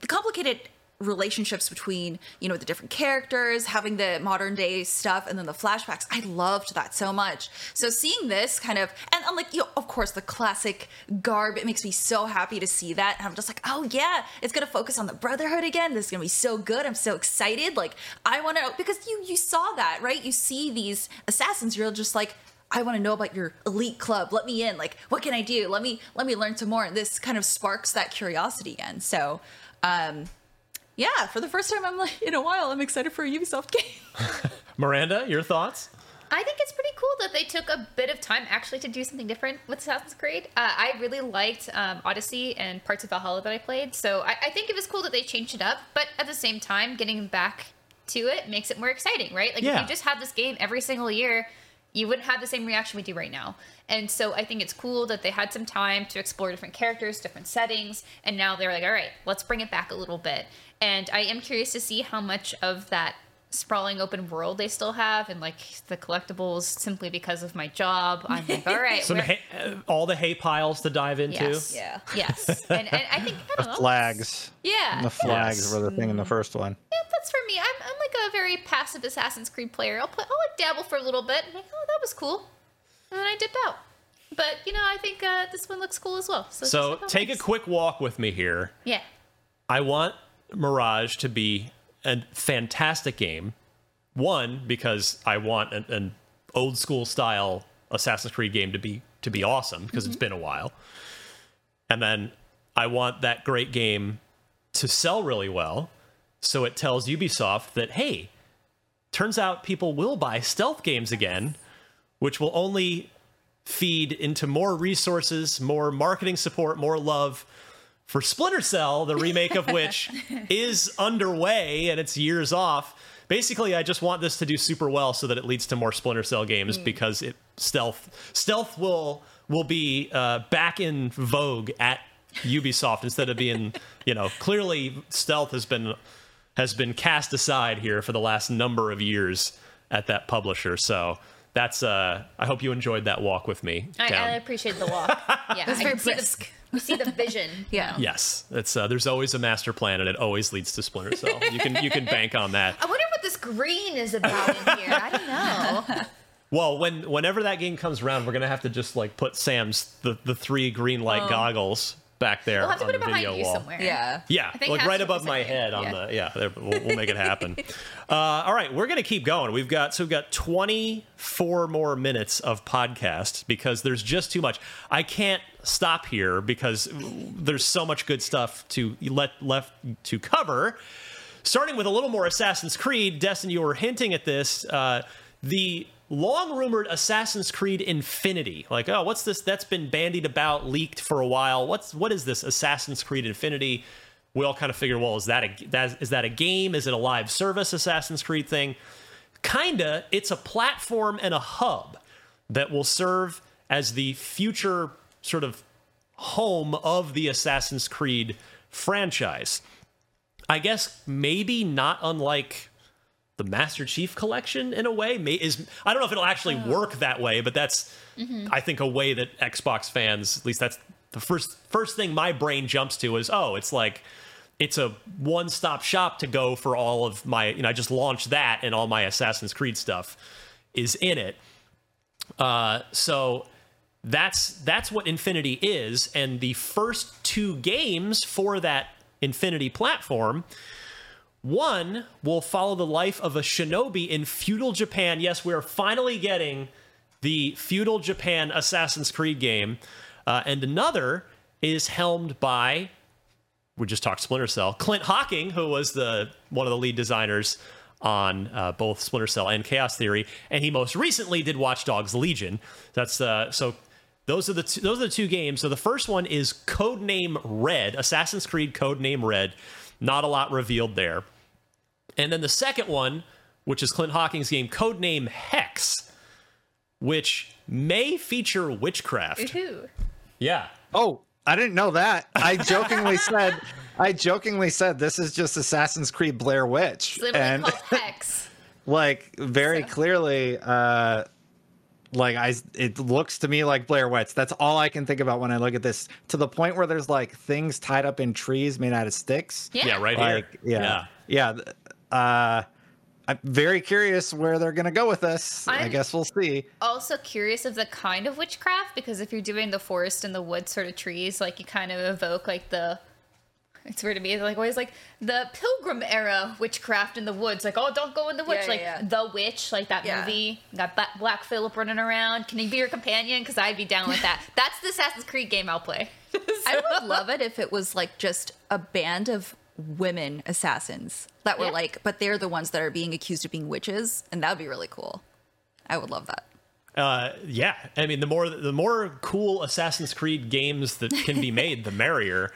the complicated relationships between you know the different characters having the modern day stuff and then the flashbacks. I loved that so much. So seeing this kind of and i'm like you know of course the classic garb it makes me so happy to see that. And i'm just like oh yeah it's gonna focus on the brotherhood again. This is gonna be so good. I'm so excited. Like i want to because you you saw that right? You see these assassins you're just like I want to know about your elite club. Let me in. Like, what can I do? Let me let me learn some more. And this kind of sparks that curiosity again. So, um, yeah, for the first time I'm like in a while, I'm excited for a Ubisoft game. Miranda, your thoughts? I think it's pretty cool that they took a bit of time actually to do something different with Assassin's Creed. Uh, I really liked um, Odyssey and parts of Valhalla that I played, so I, I think it was cool that they changed it up. But at the same time, getting back to it makes it more exciting, right? Like Yeah. if you just had this game every single year, you wouldn't have the same reaction we do right now. And so I think it's cool that they had some time to explore different characters, different settings, and now they're like, all right, let's bring it back a little bit. And I am curious to see how much of that sprawling open world they still have and like the collectibles simply because of my job. I'm like, all right, Some hay, uh, all the hay piles to dive into. Yes. Yeah. Yes. And, and I think I don't know. Flags. Yeah. The flags Yes. were the thing in the first one. Yeah, that's for me. I'm, I'm like a very passive Assassin's Creed player. I'll play, I'll like dabble for a little bit. I'm like, oh, that was cool, and then I dip out. But you know, I think uh, this one looks cool as well. So, So like, oh, take a quick walk with me here. Yeah. I want Mirage to be a fantastic game. One, because I want an, an old school style Assassin's Creed game to be to be awesome because it's been a while. And then I want that great game to sell really well, so it tells Ubisoft that hey, turns out people will buy stealth games again, which will only feed into more resources, more marketing support, more love for Splinter Cell, the remake of which is underway and it's years off. Basically, I just want this to do super well so that it leads to more Splinter Cell games because it stealth stealth will will be uh, back in vogue at Ubisoft instead of being you know clearly stealth has been has been cast aside here for the last number of years at that publisher. So that's uh I hope you enjoyed that walk with me. I, down. I appreciate the walk. Yeah, That's I very can see the- brisk. We see the vision. Yeah. Yes, it's uh, there's always a master plan, and it always leads to Splinter Cell. You can you can bank on that. I wonder what this green is about in here. I don't know. Well, when whenever that game comes around, we're gonna have to just like put Sam's the the three green light Oh. goggles back there We'll have to on put the it behind video you wall. somewhere. Yeah. Yeah, like right above my head on Yeah. the yeah. There, we'll, we'll make it happen. uh, all right, we're gonna keep going. We've got so we've got 24 more minutes of podcast because there's just too much. I can't stop here because there's so much good stuff to let left to cover. Starting with a little more Assassin's Creed, Destin, you were hinting at this. Uh, the long rumored Assassin's Creed Infinity. Like, oh, what's this? That's been bandied about, leaked for a while. What's what is this Assassin's Creed Infinity? We all kind of figure, well, is that a that is that a game? Is it a live service Assassin's Creed thing? Kinda. It's a platform and a hub that will serve as the future sort of home of the Assassin's Creed franchise. I guess maybe not unlike the Master Chief collection in a way. May, is I don't know if it'll actually work that way, but that's Mhm. I think a way that Xbox fans, at least that's the first first thing my brain jumps to is oh, it's like it's a one-stop shop to go for all of my you know I just launched that and all my Assassin's Creed stuff is in it. Uh, so that's that's what Infinity is, and the first two games for that Infinity platform. One will follow the life of a shinobi in feudal Japan. Yes, we're finally getting the feudal Japan Assassin's Creed game, uh, and another is helmed by we just talked Splinter Cell. Clint Hocking, who was the one of the lead designers on uh, both Splinter Cell and Chaos Theory, and he most recently did Watch Dogs Legion. That's uh, so. Those are the two, those are the two games. So the first one is Codename Red, Assassin's Creed Codename Red. Not a lot revealed there. And then the second one, which is Clint Hocking's game Codename Hex, which may feature witchcraft. Woohoo. Yeah. Oh, I didn't know that. I jokingly said, I jokingly said this is just Assassin's Creed Blair Witch, It's and Hex. like very clearly, uh, like I, it looks to me like Blair Witch. That's all I can think about when I look at this. To the point where there's like things tied up in trees made out of sticks. Yeah. Yeah, right like, here. Yeah, yeah. Uh, I'm very curious where they're gonna go with this. i I'm- guess we'll see. Also curious of the kind of witchcraft because if you're doing the forest and the wood sort of trees, like you kind of evoke like the. It's weird to me, like always like the Pilgrim era witchcraft in the woods. Like, oh, don't go in the woods. Yeah, like yeah, yeah. the witch, like that Yeah. movie. Got Black, Black Phillip running around. Can he be your companion? Because I'd be down with that. That's the Assassin's Creed game I'll play. I would love it if it was like just a band of women assassins that were Yeah. like, but they're the ones that are being accused of being witches, and that would be really cool. I would love that. Uh, yeah, I mean, the more the more cool Assassin's Creed games that can be made, the merrier.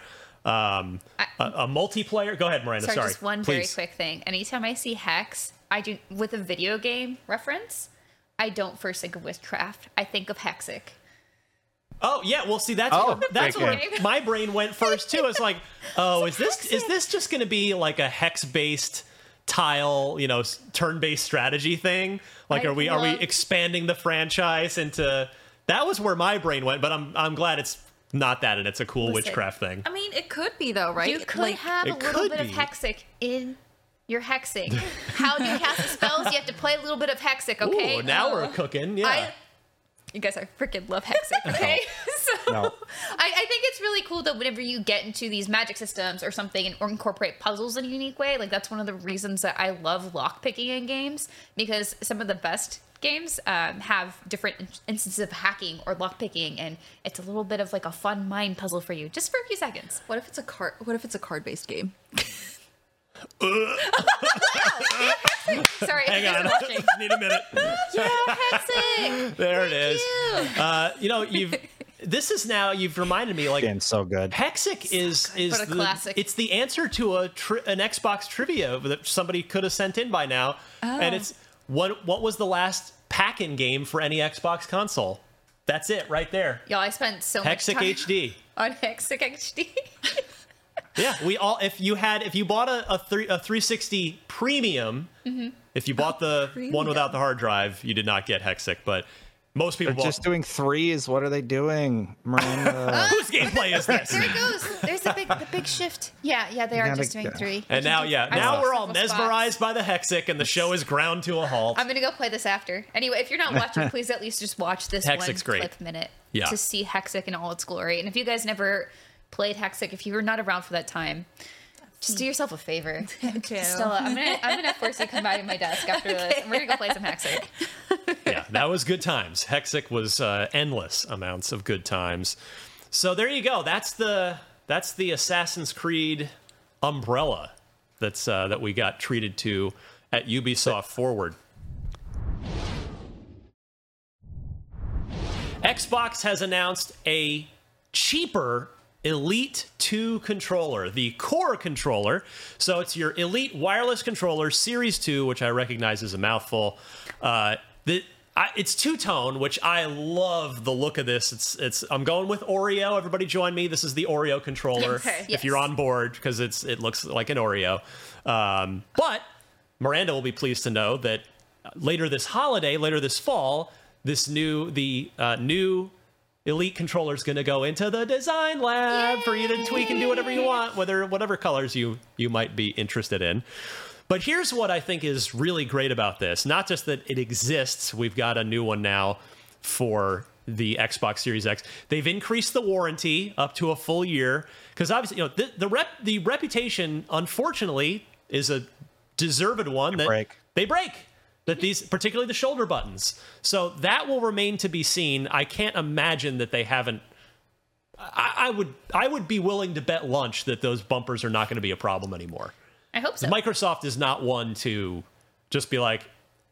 Um, a, a multiplayer. Go ahead, Miranda. Sorry, Sorry, just one Please. very quick thing. Anytime I see hex, I do with a video game reference. I don't first think of witchcraft. I think of hexic. Oh yeah, well, see that's Oh, where, that's where game. my brain went first too. It's like, oh, is this is this just going to be like a hex based tile, you know, turn based strategy thing? Like, I are we are we expanding the franchise into? That was where my brain went, but I'm I'm glad it's not that, and it's a cool Listen, witchcraft thing. I mean, it could be though, right? You could Like, have a little could bit of hexic in your hexing. How do you cast the spells? You have to play a little bit of hexic, okay? Ooh, now Oh. we're cooking. Yeah. I, you guys, I freaking love hexic. Okay, so No. I, I think it's really cool that whenever you get into these magic systems or something and or incorporate puzzles in a unique way, like that's one of the reasons that I love lockpicking in games because some of the best games um, have different in- instances of hacking or lockpicking, and it's a little bit of like a fun mind puzzle for you just for a few seconds. What if it's a card? What if it's a card-based game? Sorry, Hang on, need a minute. Yeah, hexic. There it is. you. Uh, you know, you've this is now you've reminded me like Game's so good. Hexic is is What a the, classic. it's the answer to a tri- an Xbox trivia that somebody could have sent in by now, and Oh. it's what what was the last pack-in game for any Xbox console? That's it right there. Y'all, I spent so much Hexic time HD. on Hexic HD. Yeah, we all if you had if you bought a a, three, a 360 premium, Mm-hmm. if you bought the one without the hard drive, you did not get Hexic, but most people They're bought. just doing threes. What are they doing, Miranda? Whose gameplay is this? there it goes. There's the big, the big shift. Yeah, yeah, they are just doing go. three. And now, yeah, now we're all several spots. mesmerized by the Hexic, and the show is ground to a halt. I'm gonna go play this after. Anyway, if you're not watching, please at least just watch this Hexic's one great. clip minute Yeah. to see Hexic in all its glory. And if you guys never played Hexic, if you were not around for that time, just do yourself a favor. Stella, I'm gonna I'm gonna force you to come by my desk after this, and we're gonna go play some Hexic. yeah, that was good times. Hexic was uh, endless amounts of good times. So there you go. That's the that's the Assassin's Creed umbrella that's uh, that we got treated to at Ubisoft Forward. Xbox has announced a cheaper Elite 2 controller, the core controller. So it's your Elite wireless controller, Series 2, which I recognize as a mouthful. Uh, the, I, it's two tone, which I love the look of this. It's it's. I'm going with Oreo. Everybody join me. This is the Oreo controller. Okay. If Yes. you're on board, because it's it looks like an Oreo. Um, but Miranda will be pleased to know that later this holiday, later this fall, this new the uh, new Elite controller is going to go into the design lab for you to tweak and do whatever you want, whether whatever colors you you might be interested in. But here's what I think is really great about this. Not just that it exists, we've got a new one now for the Xbox Series X. They've increased the warranty up to a full year because obviously, you know, the the, rep, the reputation unfortunately is a deserved one that break. they break. That these, particularly the shoulder buttons. So that will remain to be seen. I can't imagine that they haven't I, I would I would be willing to bet lunch that those bumpers are not going to be a problem anymore. I hope so. Microsoft is not one to just be like,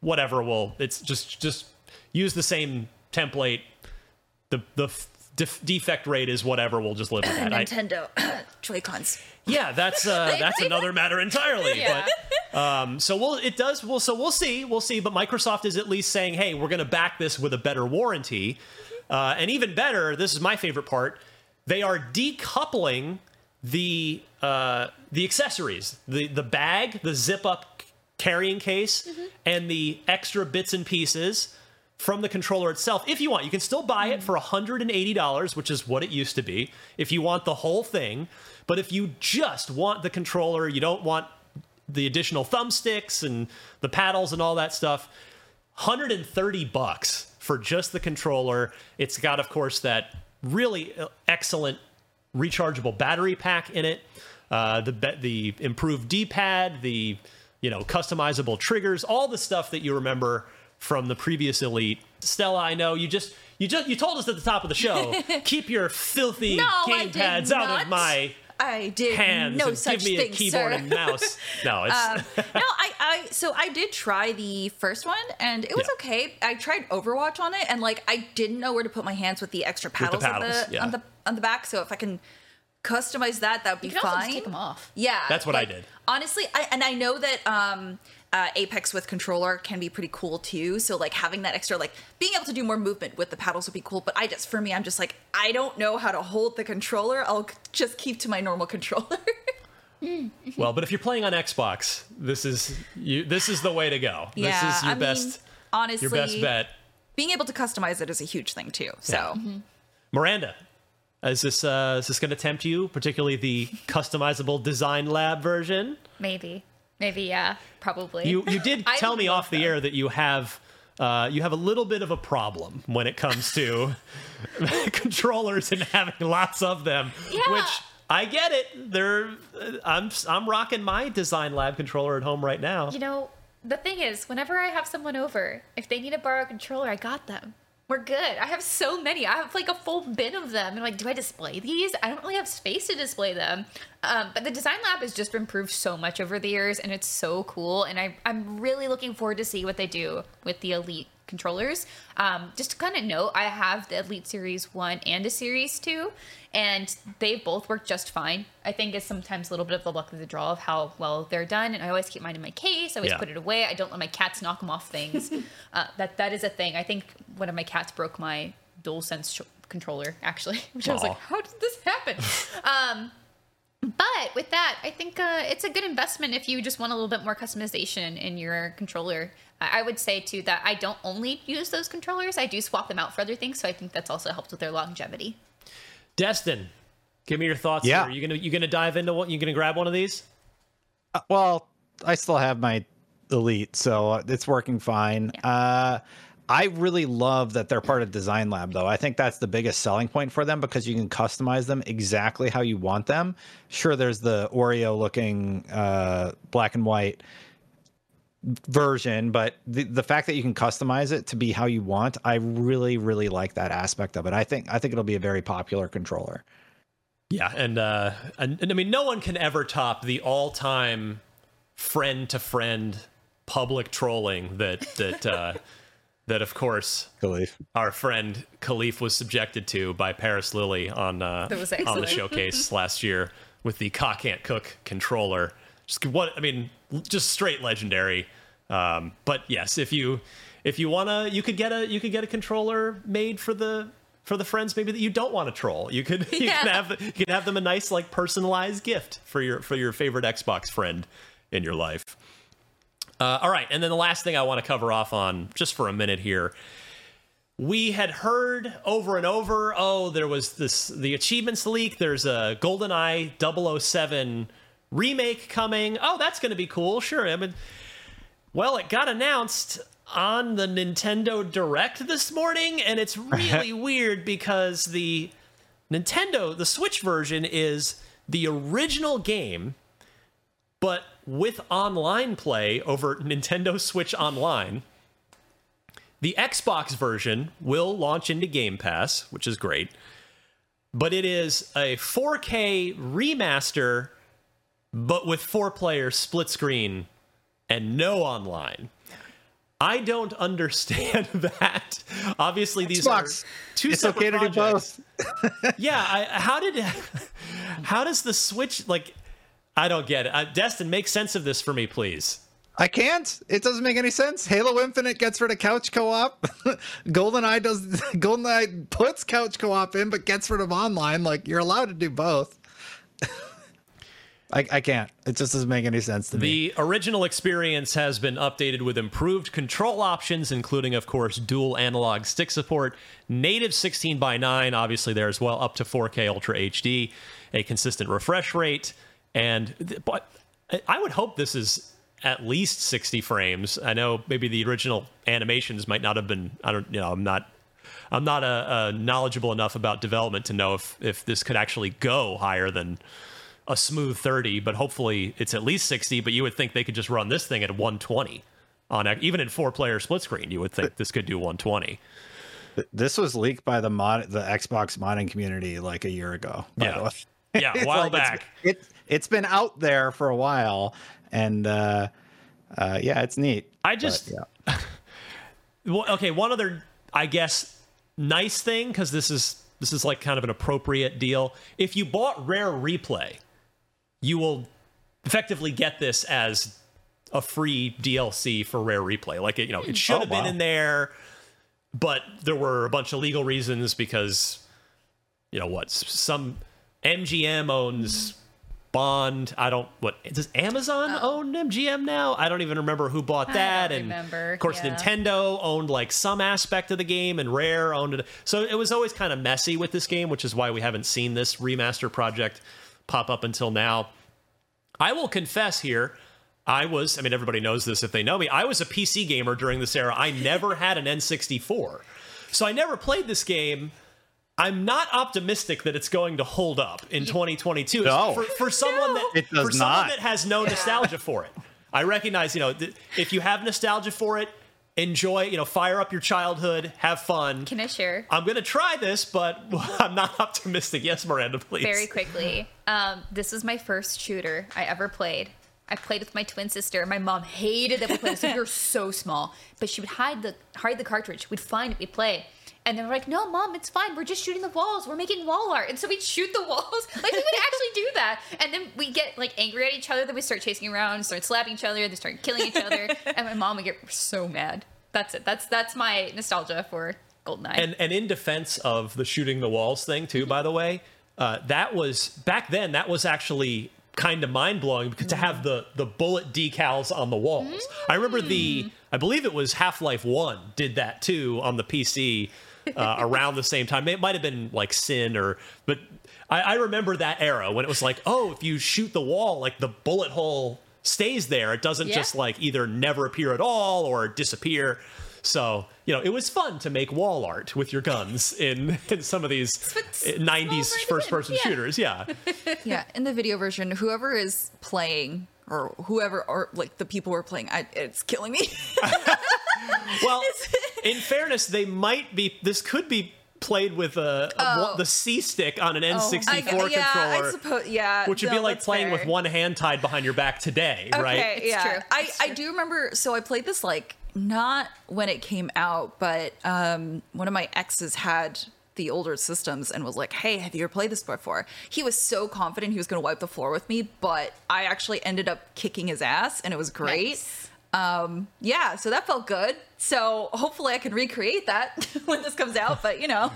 whatever. Well, it's just just use the same template. The the def- defect rate is whatever. We'll just live with that. I- Nintendo Joy-Cons. yeah, that's uh, that's another matter entirely. Yeah. But um, so we'll it does well. So we'll see, we'll see. But Microsoft is at least saying, hey, we're going to back this with a better warranty, uh, and even better. This is my favorite part. They are decoupling the uh, the accessories, the the bag, the zip up carrying case, and the extra bits and pieces from the controller itself. If you want, you can still buy it for $180, which is what it used to be, if you want the whole thing. But if you just want the controller, you don't want the additional thumbsticks and the paddles and all that stuff, 130 bucks for just the controller. It's got of course that really uh, excellent rechargeable battery pack in it. Uh, the the improved D-pad, the you know customizable triggers, all the stuff that you remember from the previous Elite. Stella, I know you just you just you told us at the top of the show, keep your filthy No, I game did pads out of my I did hands no and such give me thing, a keyboard sir. and mouse. No, it's um, no, I, I, so I did try the first one and it was Yeah. okay. I tried Overwatch on it and like I didn't know where to put my hands with the extra the paddles, on, the, yeah. on the on the back. So if I can customize that, that would be You can also fine. just take them off. Yeah, That's what I did. Honestly, I and I know that um, uh, Apex with controller can be pretty cool too. So like having that extra, like being able to do more movement with the paddles would be cool. But I just, for me, I'm just like I don't know how to hold the controller. I'll just keep to my normal controller. well, but if you're playing on Xbox, this is you. This is the way to go. Yeah, this is your I mean, best. honestly, your best bet. being able to customize it is a huge thing too. So Miranda, is this uh, is this going to tempt you, particularly the customizable design lab version? Maybe. Maybe, yeah. Probably. You you did tell me off the air that you have uh, you have a little bit of a problem when it comes to controllers and having lots of them, Yeah. which. I get it. They're, I'm I'm rocking my design lab controller at home right now. You know, the thing is, whenever I have someone over, if they need to borrow a controller, I got them. We're good. I have so many. I have like a full bin of them. And like, do I display these? I don't really have space to display them. Um, but the design lab has just been improved so much over the years, and it's so cool. And I, I'm really looking forward to see what they do with the Elite controllers. Um, just to kind of note, I have the Elite Series 1 and a Series 2, and they both work just fine. I think it's sometimes a little bit of the luck of the draw of how well they're done, and I always keep mine in my case. I always Yeah. put it away. I don't let my cats knock them off things. uh, that that is a thing. I think one of my cats broke my DualSense sh- controller actually, which I was like, how did this happen? um, but with that, I think uh, it's a good investment if you just want a little bit more customization in your controller. I I would say too that I don't only use those controllers; I do swap them out for other things. So I think that's also helped with their longevity. Destin, give me your thoughts. Yeah. here. you gonna you gonna dive into what? You gonna grab one of these? Uh, well, I still have my elite, so uh, it's working fine. Uh, I really love that they're part of Design Lab, though. I think that's the biggest selling point for them because you can customize them exactly how you want them. Sure, there's the Oreo looking uh, black and white version, but the, the fact that you can customize it to be how you want, I really, really like that aspect of it. I think I think it'll be a very popular controller. Yeah, and uh, and, and I mean, no one can ever top the all-time friend-to-friend public trolling that that uh, that of course Kahlief. our friend Kahlief was subjected to by Paris Lilly on uh, on the showcase last year with the cock can't cook controller. Just what I mean, just straight legendary. Um, but yes, if you if you wanna, you could get a you could get a controller made for the for the friends maybe that you don't want to troll. You could you Yeah. can have you can have them a nice like personalized gift for your for your favorite Xbox friend in your life. Uh, all right, and then the last thing I want to cover off on just for a minute here. We had heard over and over, oh, there was this the achievements leak. There's a GoldenEye 007 remake coming. Oh, that's going to be cool. Sure. I mean, well, it got announced on the Nintendo Direct this morning, and it's really weird because the Nintendo, the Switch version is the original game, but with online play over Nintendo Switch Online. The Xbox version will launch into Game Pass, which is great, but it is a 4K remaster, but with four players split screen and no online. I don't understand that. Obviously, these Xbox. are two It's separate okay to do projects. yeah, I, how did how does the Switch like? I don't get it. Uh, Destin, make sense of this for me, please. I can't. It doesn't make any sense. Halo Infinite gets rid of couch co-op. GoldenEye does. GoldenEye puts couch co-op in, but gets rid of online. Like you're allowed to do both. I, I can't. It just doesn't make any sense to me. The original experience has been updated with improved control options, including, of course, dual analog stick support, native 16 by 9, obviously there as well, up to 4K Ultra HD, a consistent refresh rate, and but I would hope this is at least 60 frames. I know maybe the original animations might not have been. I don't, you know, I'm not. I'm not uh, uh, knowledgeable enough about development to know if if this could actually go higher than a smooth 30, but hopefully it's at least 60. But you would think they could just run this thing at 120 on even in four player split screen. You would think this could do 120. This was leaked by the mod, the Xbox modding community like a year ago. Yeah. Yeah, a while like back. It, it's been out there for a while, and uh, uh, yeah, it's neat. I just well, okay. One other, I guess, nice thing because this is this is like kind of an appropriate deal. If you bought Rare Replay, you will effectively get this as a free DLC for Rare Replay. Like it, you know, it should Oh, have been wow. in there, but there were a bunch of legal reasons because you know what some MGM owns Bond. I don't what does Amazon oh. own MGM now? I don't even remember who bought that. and remember, of course, yeah. Nintendo owned like some aspect of the game, and Rare owned it. So it was always kind of messy with this game, which is why we haven't seen this remaster project pop up until now. I will confess here. I was, I mean, everybody knows this if they know me. I was a PC gamer during this era. I never had an N64. So I never played this game. I'm not optimistic that it's going to hold up in 2022. No. For, for someone that It does for someone not. that has no nostalgia for it. I recognize, you know, th- if you have nostalgia for it, enjoy, you know, fire up your childhood, have fun. Can I share? I'm going to try this, but I'm not optimistic. Yes, Miranda, please. Very quickly. Um, this was my first shooter I ever played. I played with my twin sister. My mom hated that we played this. We were so small, but she would hide the hide the cartridge. We'd find it. We'd play. And then we're like, no, mom, it's fine. We're just shooting the walls. We're making wall art. And so we'd shoot the walls. Like, we would actually do that. And then we get, like, angry at each other. Then we start chasing around, start slapping each other. They start killing each other. and my mom would get so mad. That's it. That's that's my nostalgia for GoldenEye. And and in defense of the shooting the walls thing too, by the way, uh, that was back then. That was actually kind of mind blowing because to have the the bullet decals on the walls. I remember the I believe it was Half Life One did that too on the PC uh, around the same time. It might have been like Sin or but I, I remember that era when it was like, oh, if you shoot the wall, like the bullet hole stays there. It doesn't Yeah. just like either never appear at all or disappear. So, you know, it was fun to make wall art with your guns in, in some of these 90s first person shooters. Yeah. yeah, in the video version, whoever is playing or whoever or like the people who are playing, I, it's killing me. Well, in fairness, they might be, this could be played with a, a Oh. one- the C stick on an N64 I- controller. yeah, I suppose. Yeah, Which would no, be like that's playing with one hand tied behind your back today, right? Okay, It's yeah. true. I, I do remember. So I played this like not when it came out, but um, one of my exes had the older systems and was like, "Hey, have you ever played this before?" He was so confident he was going to wipe the floor with me, but I actually ended up kicking his ass, and it was great. Nice. Um, yeah, so that felt good. So hopefully I can recreate that when this comes out. But you know,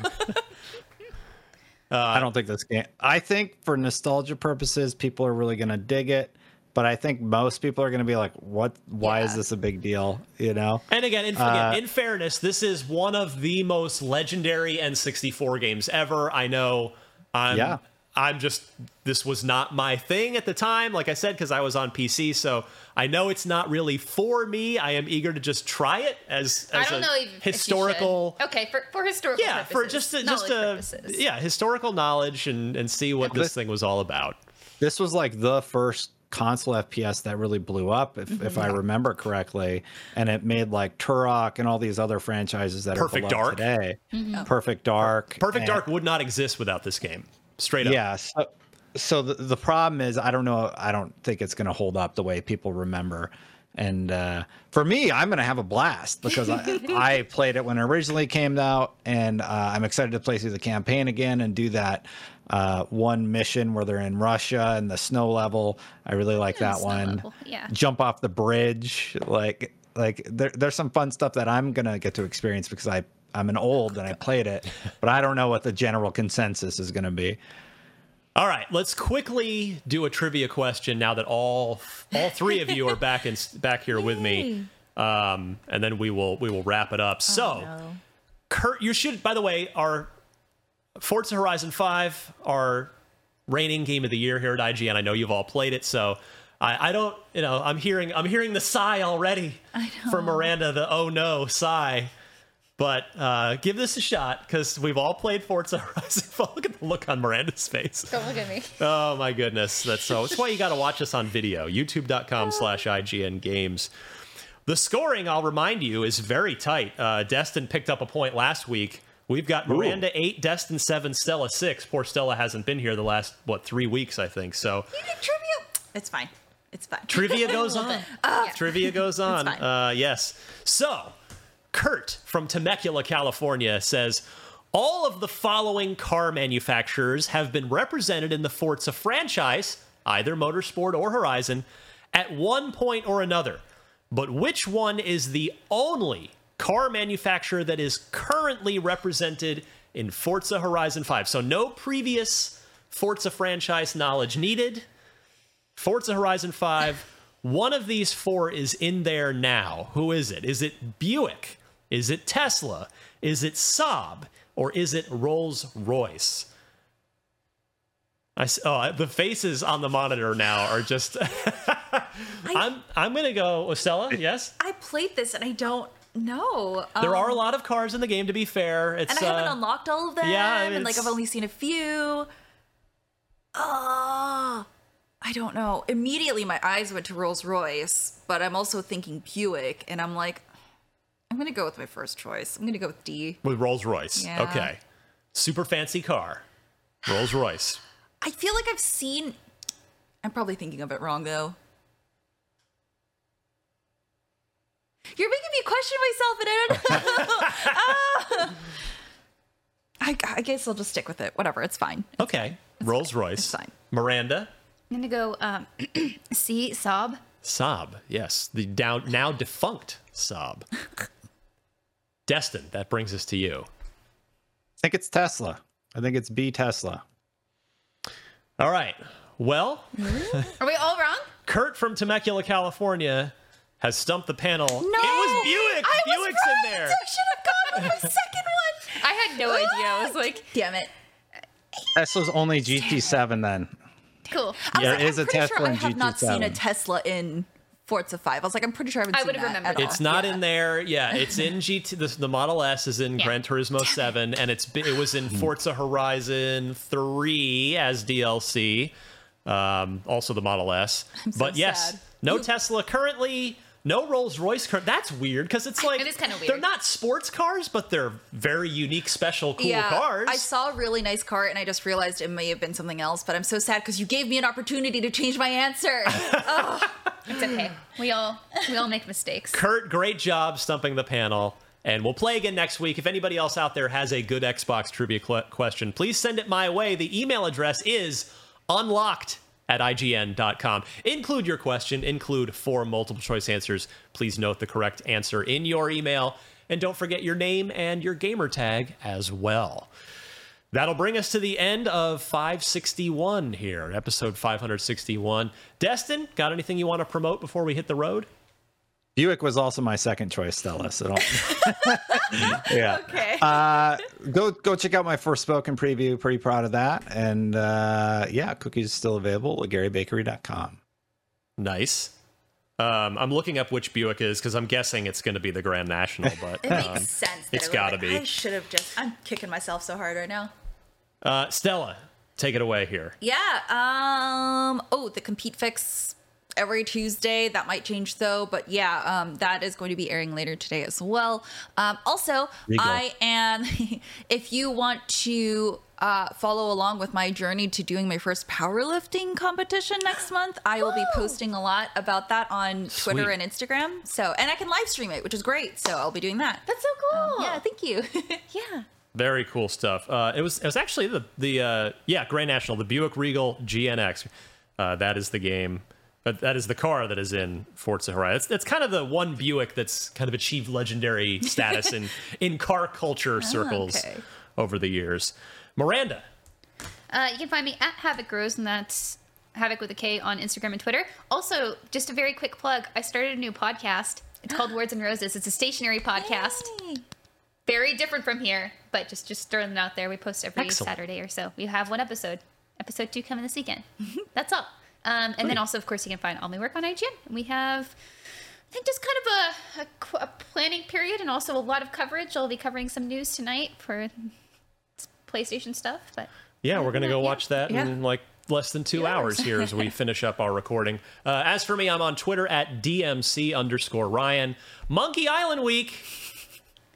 I don't think this game. I think for nostalgia purposes, people are really going to dig it. But I think most people are going to be like, "What? Why is this a big deal?" You know. And again, in, Uh, again, in fairness, this is one of the most legendary N64 games ever. I know. I'm, Yeah. I'm just. This was not my thing at the time, like I said, because I was on PC. So I know it's not really for me. I am eager to just try it as, I as don't a know if, if historical. should. Okay, for for historical yeah, purposes, for just a, just a purposes. yeah historical knowledge and and see what this thing was all about. This was like the first console FPS that really blew up, if, if I remember correctly, and it made like Turok and all these other franchises that Perfect are Dark. today. Mm-hmm. Perfect Dark. Perfect and- Dark would not exist without this game. Straight up. Yeah. So, so the, the problem is, I don't know. I don't think it's going to hold up the way people remember. And uh, for me, I'm going to have a blast because I, I played it when it originally came out, and uh, I'm excited to play through the campaign again and do that uh, one mission where they're in Russia and the snow level. I really like that one. level, yeah. Jump off the bridge, like like there, there's some fun stuff that I'm gonna get to experience because I I'm an old and I played it, but I don't know what the general consensus is gonna be. All right, let's quickly do a trivia question now that all all three of you are back in back here with me, um, and then we will we will wrap it up. So, Kurt, you should. By the way, our Forza Horizon Five, our reigning game of the year here at IGN. I know you've all played it, so I, I don't. You know, I'm hearing I'm hearing the sigh already from Miranda. The oh no sigh. But uh, give this a shot because we've all played Forza Horizon. Look at the look on Miranda's face. Don't look at me. Oh my goodness, that's so. That's why you got to watch us on video. YouTube.com/slash IGN Games. The scoring, I'll remind you, is very tight. Uh, Destin picked up a point last week. We've got Miranda eight, Destin seven, Stella six. Poor Stella hasn't been here the last what three weeks, I think. So you did trivia. It's fine. It's fine. trivia goes on. Ah. Trivia goes on. fine. Uh, yes. So, Kurt from Temecula, California says all of the following car manufacturers have been represented in the Forza franchise, either Motorsport or Horizon, at one point or another. But which one is the only car manufacturer that is currently represented in Forza Horizon 5? So, no previous Forza franchise knowledge needed. Forza Horizon 5. One of these four is in there now. Who is it? Is it Buick? Is it Tesla? Is it Saab? Or is it Rolls Royce? I, oh, the faces on the monitor now are just. I'm I'm gonna go with Stella. Yes, I played this and I don't know. there are a Um, lot of cars in the game. To be fair, it's and I haven't uh, unlocked all of them. yeah, and like I've only seen a few. Oh, I don't know. Immediately, my eyes went to Rolls Royce, but I'm also thinking Buick, and I'm like, I'm gonna go with my first choice. I'm gonna go with D. with Rolls Royce. Yeah. Okay, super fancy car, Rolls Royce. I feel like I've seen. I'm probably thinking of it wrong though. You're making me question myself, and I don't know. Ah. I, I guess I'll just stick with it. Whatever, it's fine. Okay, Rolls Royce. Miranda. I'm gonna go um, C Saab. Saab, yes, the down now defunct Saab. Destin, that brings us to you. I think it's Tesla. I think it's B Tesla. All right. Well, Are we all wrong? Kurt from Temecula, California, has stumped the panel. No, it was Buick. I was Buick's right. in there. I should have gone with my second one. I had no idea. I was like, damn it. Tesla's only GT7 then. Cool. I was There like, is I'm a pretty Tesla sure I in have not seen a GT7. Tesla in Forza 5. I was like, I'm pretty sure I haven't I seen would've that remembered at all. It's not in there. Yeah, it's in GT. The, the Model S is in Yeah. Gran Turismo 7, and it's be- it was in Forza Horizon 3 as DLC. Um, also the Model S. I'm so but yes, sad. no You- Tesla currently. No Rolls Royce car. That's weird because it's like It is kinda they're not sports cars, but they're very unique, special, cool yeah, cars. I saw a really nice car and I just realized it may have been something else, but I'm so sad because you gave me an opportunity to change my answer. oh, It's okay. We all we all make mistakes. Kurt, great job stumping the panel. And we'll play again next week. If anybody else out there has a good Xbox trivia cl- question, please send it my way. The email address is unlocked at IGN.com. Include your question, include four multiple choice answers. Please note the correct answer in your email. And don't forget your name and your gamer tag as well. That'll bring us to the end of 561 here, episode 561. Destin, got anything you want to promote before we hit the road? Buick was also my second choice, Stella. So don't. yeah. Okay. Uh, go go check out my first spoken preview. Pretty proud of that. And uh, yeah, cookies still available at GaryBakery.com. Nice. Um, I'm looking up which Buick is because I'm guessing it's going to be the Grand National, but It makes um, sense. That It's it would- got to be. I should have just. I'm kicking myself so hard right now. Uh, Stella, take it away here. Yeah. Um. Oh, the compete fix every Tuesday. That might change though, but yeah, um, that is going to be airing later today as well. Um, also, I am. if you want to. Uh, follow along with my journey to doing my first powerlifting competition next month. I will be posting a lot about that on Twitter and Instagram. So, and I can live stream it, which is great. So, I'll be doing that. That's so cool. yeah, thank you. yeah. Very cool stuff. Uh, it was it was actually the the uh, yeah Grand National, the Buick Regal GNX. Uh, that is the game. But that is the car that is in Forza Horizon. It's, it's kind of the one Buick that's kind of achieved legendary status in in car culture circles okay. over the years. Miranda, Uh, you can find me at Havoc Grows, and that's Havoc with a K on Instagram and Twitter. Also, just a very quick plug I started a new podcast. It's called Words and Roses. It's a stationery podcast. Very different from here, but just just throwing it out there. We post every Excellent. Saturday or so. We have one episode. Episode two coming this weekend. that's all. Um, and then also, of course, you can find all my work on IGN. We have, I think, just kind of a, a a planning period and also a lot of coverage. I'll be covering some news tonight for PlayStation stuff, but yeah, we're gonna go watch that Yeah. in like less than two Two hours hours. here as we finish up our recording. Uh, as for me, I'm on Twitter at DMC underscore Ryan. Monkey Island Week.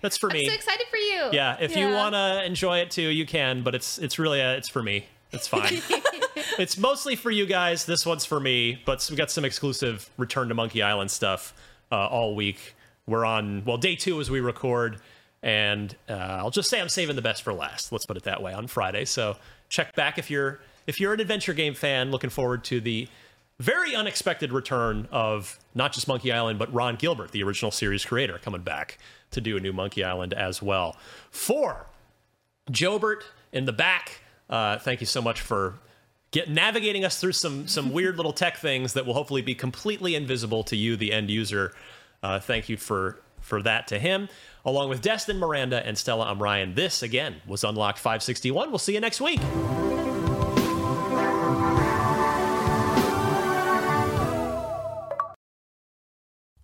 That's for I'm me. so excited for you. Yeah, if you want to enjoy it too, you can, but it's it's really uh, it's for me. It's fine. it's mostly for you guys. This one's for me, but we got some exclusive Return to Monkey Island stuff uh, all week. We're on well day two as we record, and uh, I'll just say I'm saving the best for last. Let's put it that way on Friday. So check back if you're if you're an adventure game fan, looking forward to the very unexpected return of not just Monkey Island, but Ron Gilbert, the original series creator, coming back to do a new Monkey Island as well. Four, Jobert in the back. Uh, thank you so much for get navigating us through some some weird little tech things that will hopefully be completely invisible to you, the end user. Uh, thank you for for that to him. Along with Destin, Miranda, and Stella, I'm Ryan. This again was Unlocked 561. We'll see you next week.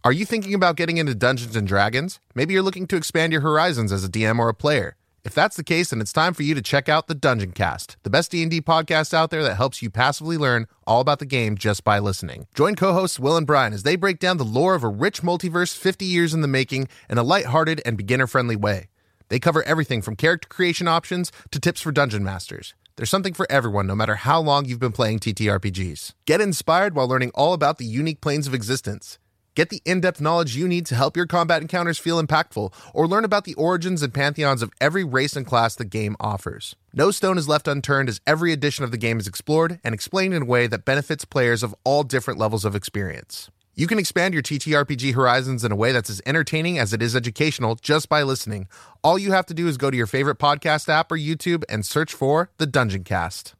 Are you thinking about getting into Dungeons and Dragons? Maybe you're looking to expand your horizons as a DM or a player. If that's the case, then it's time for you to check out the Dungeon Cast, the best D&D podcast out there that helps you passively learn all about the game just by listening. Join co-hosts Will and Brian as they break down the lore of a rich multiverse 50 years in the making in a lighthearted and beginner-friendly way. They cover everything from character creation options to tips for dungeon masters. There's something for everyone, no matter how long you've been playing TTRPGs. Get inspired while learning all about the unique planes of existence. Get the in depth knowledge you need to help your combat encounters feel impactful, or learn about the origins and pantheons of every race and class the game offers. No stone is left unturned as every edition of the game is explored and explained in a way that benefits players of all different levels of experience. You can expand your TTRPG horizons in a way that's as entertaining as it is educational just by listening. All you have to do is go to your favorite podcast app or YouTube and search for The Dungeon Cast.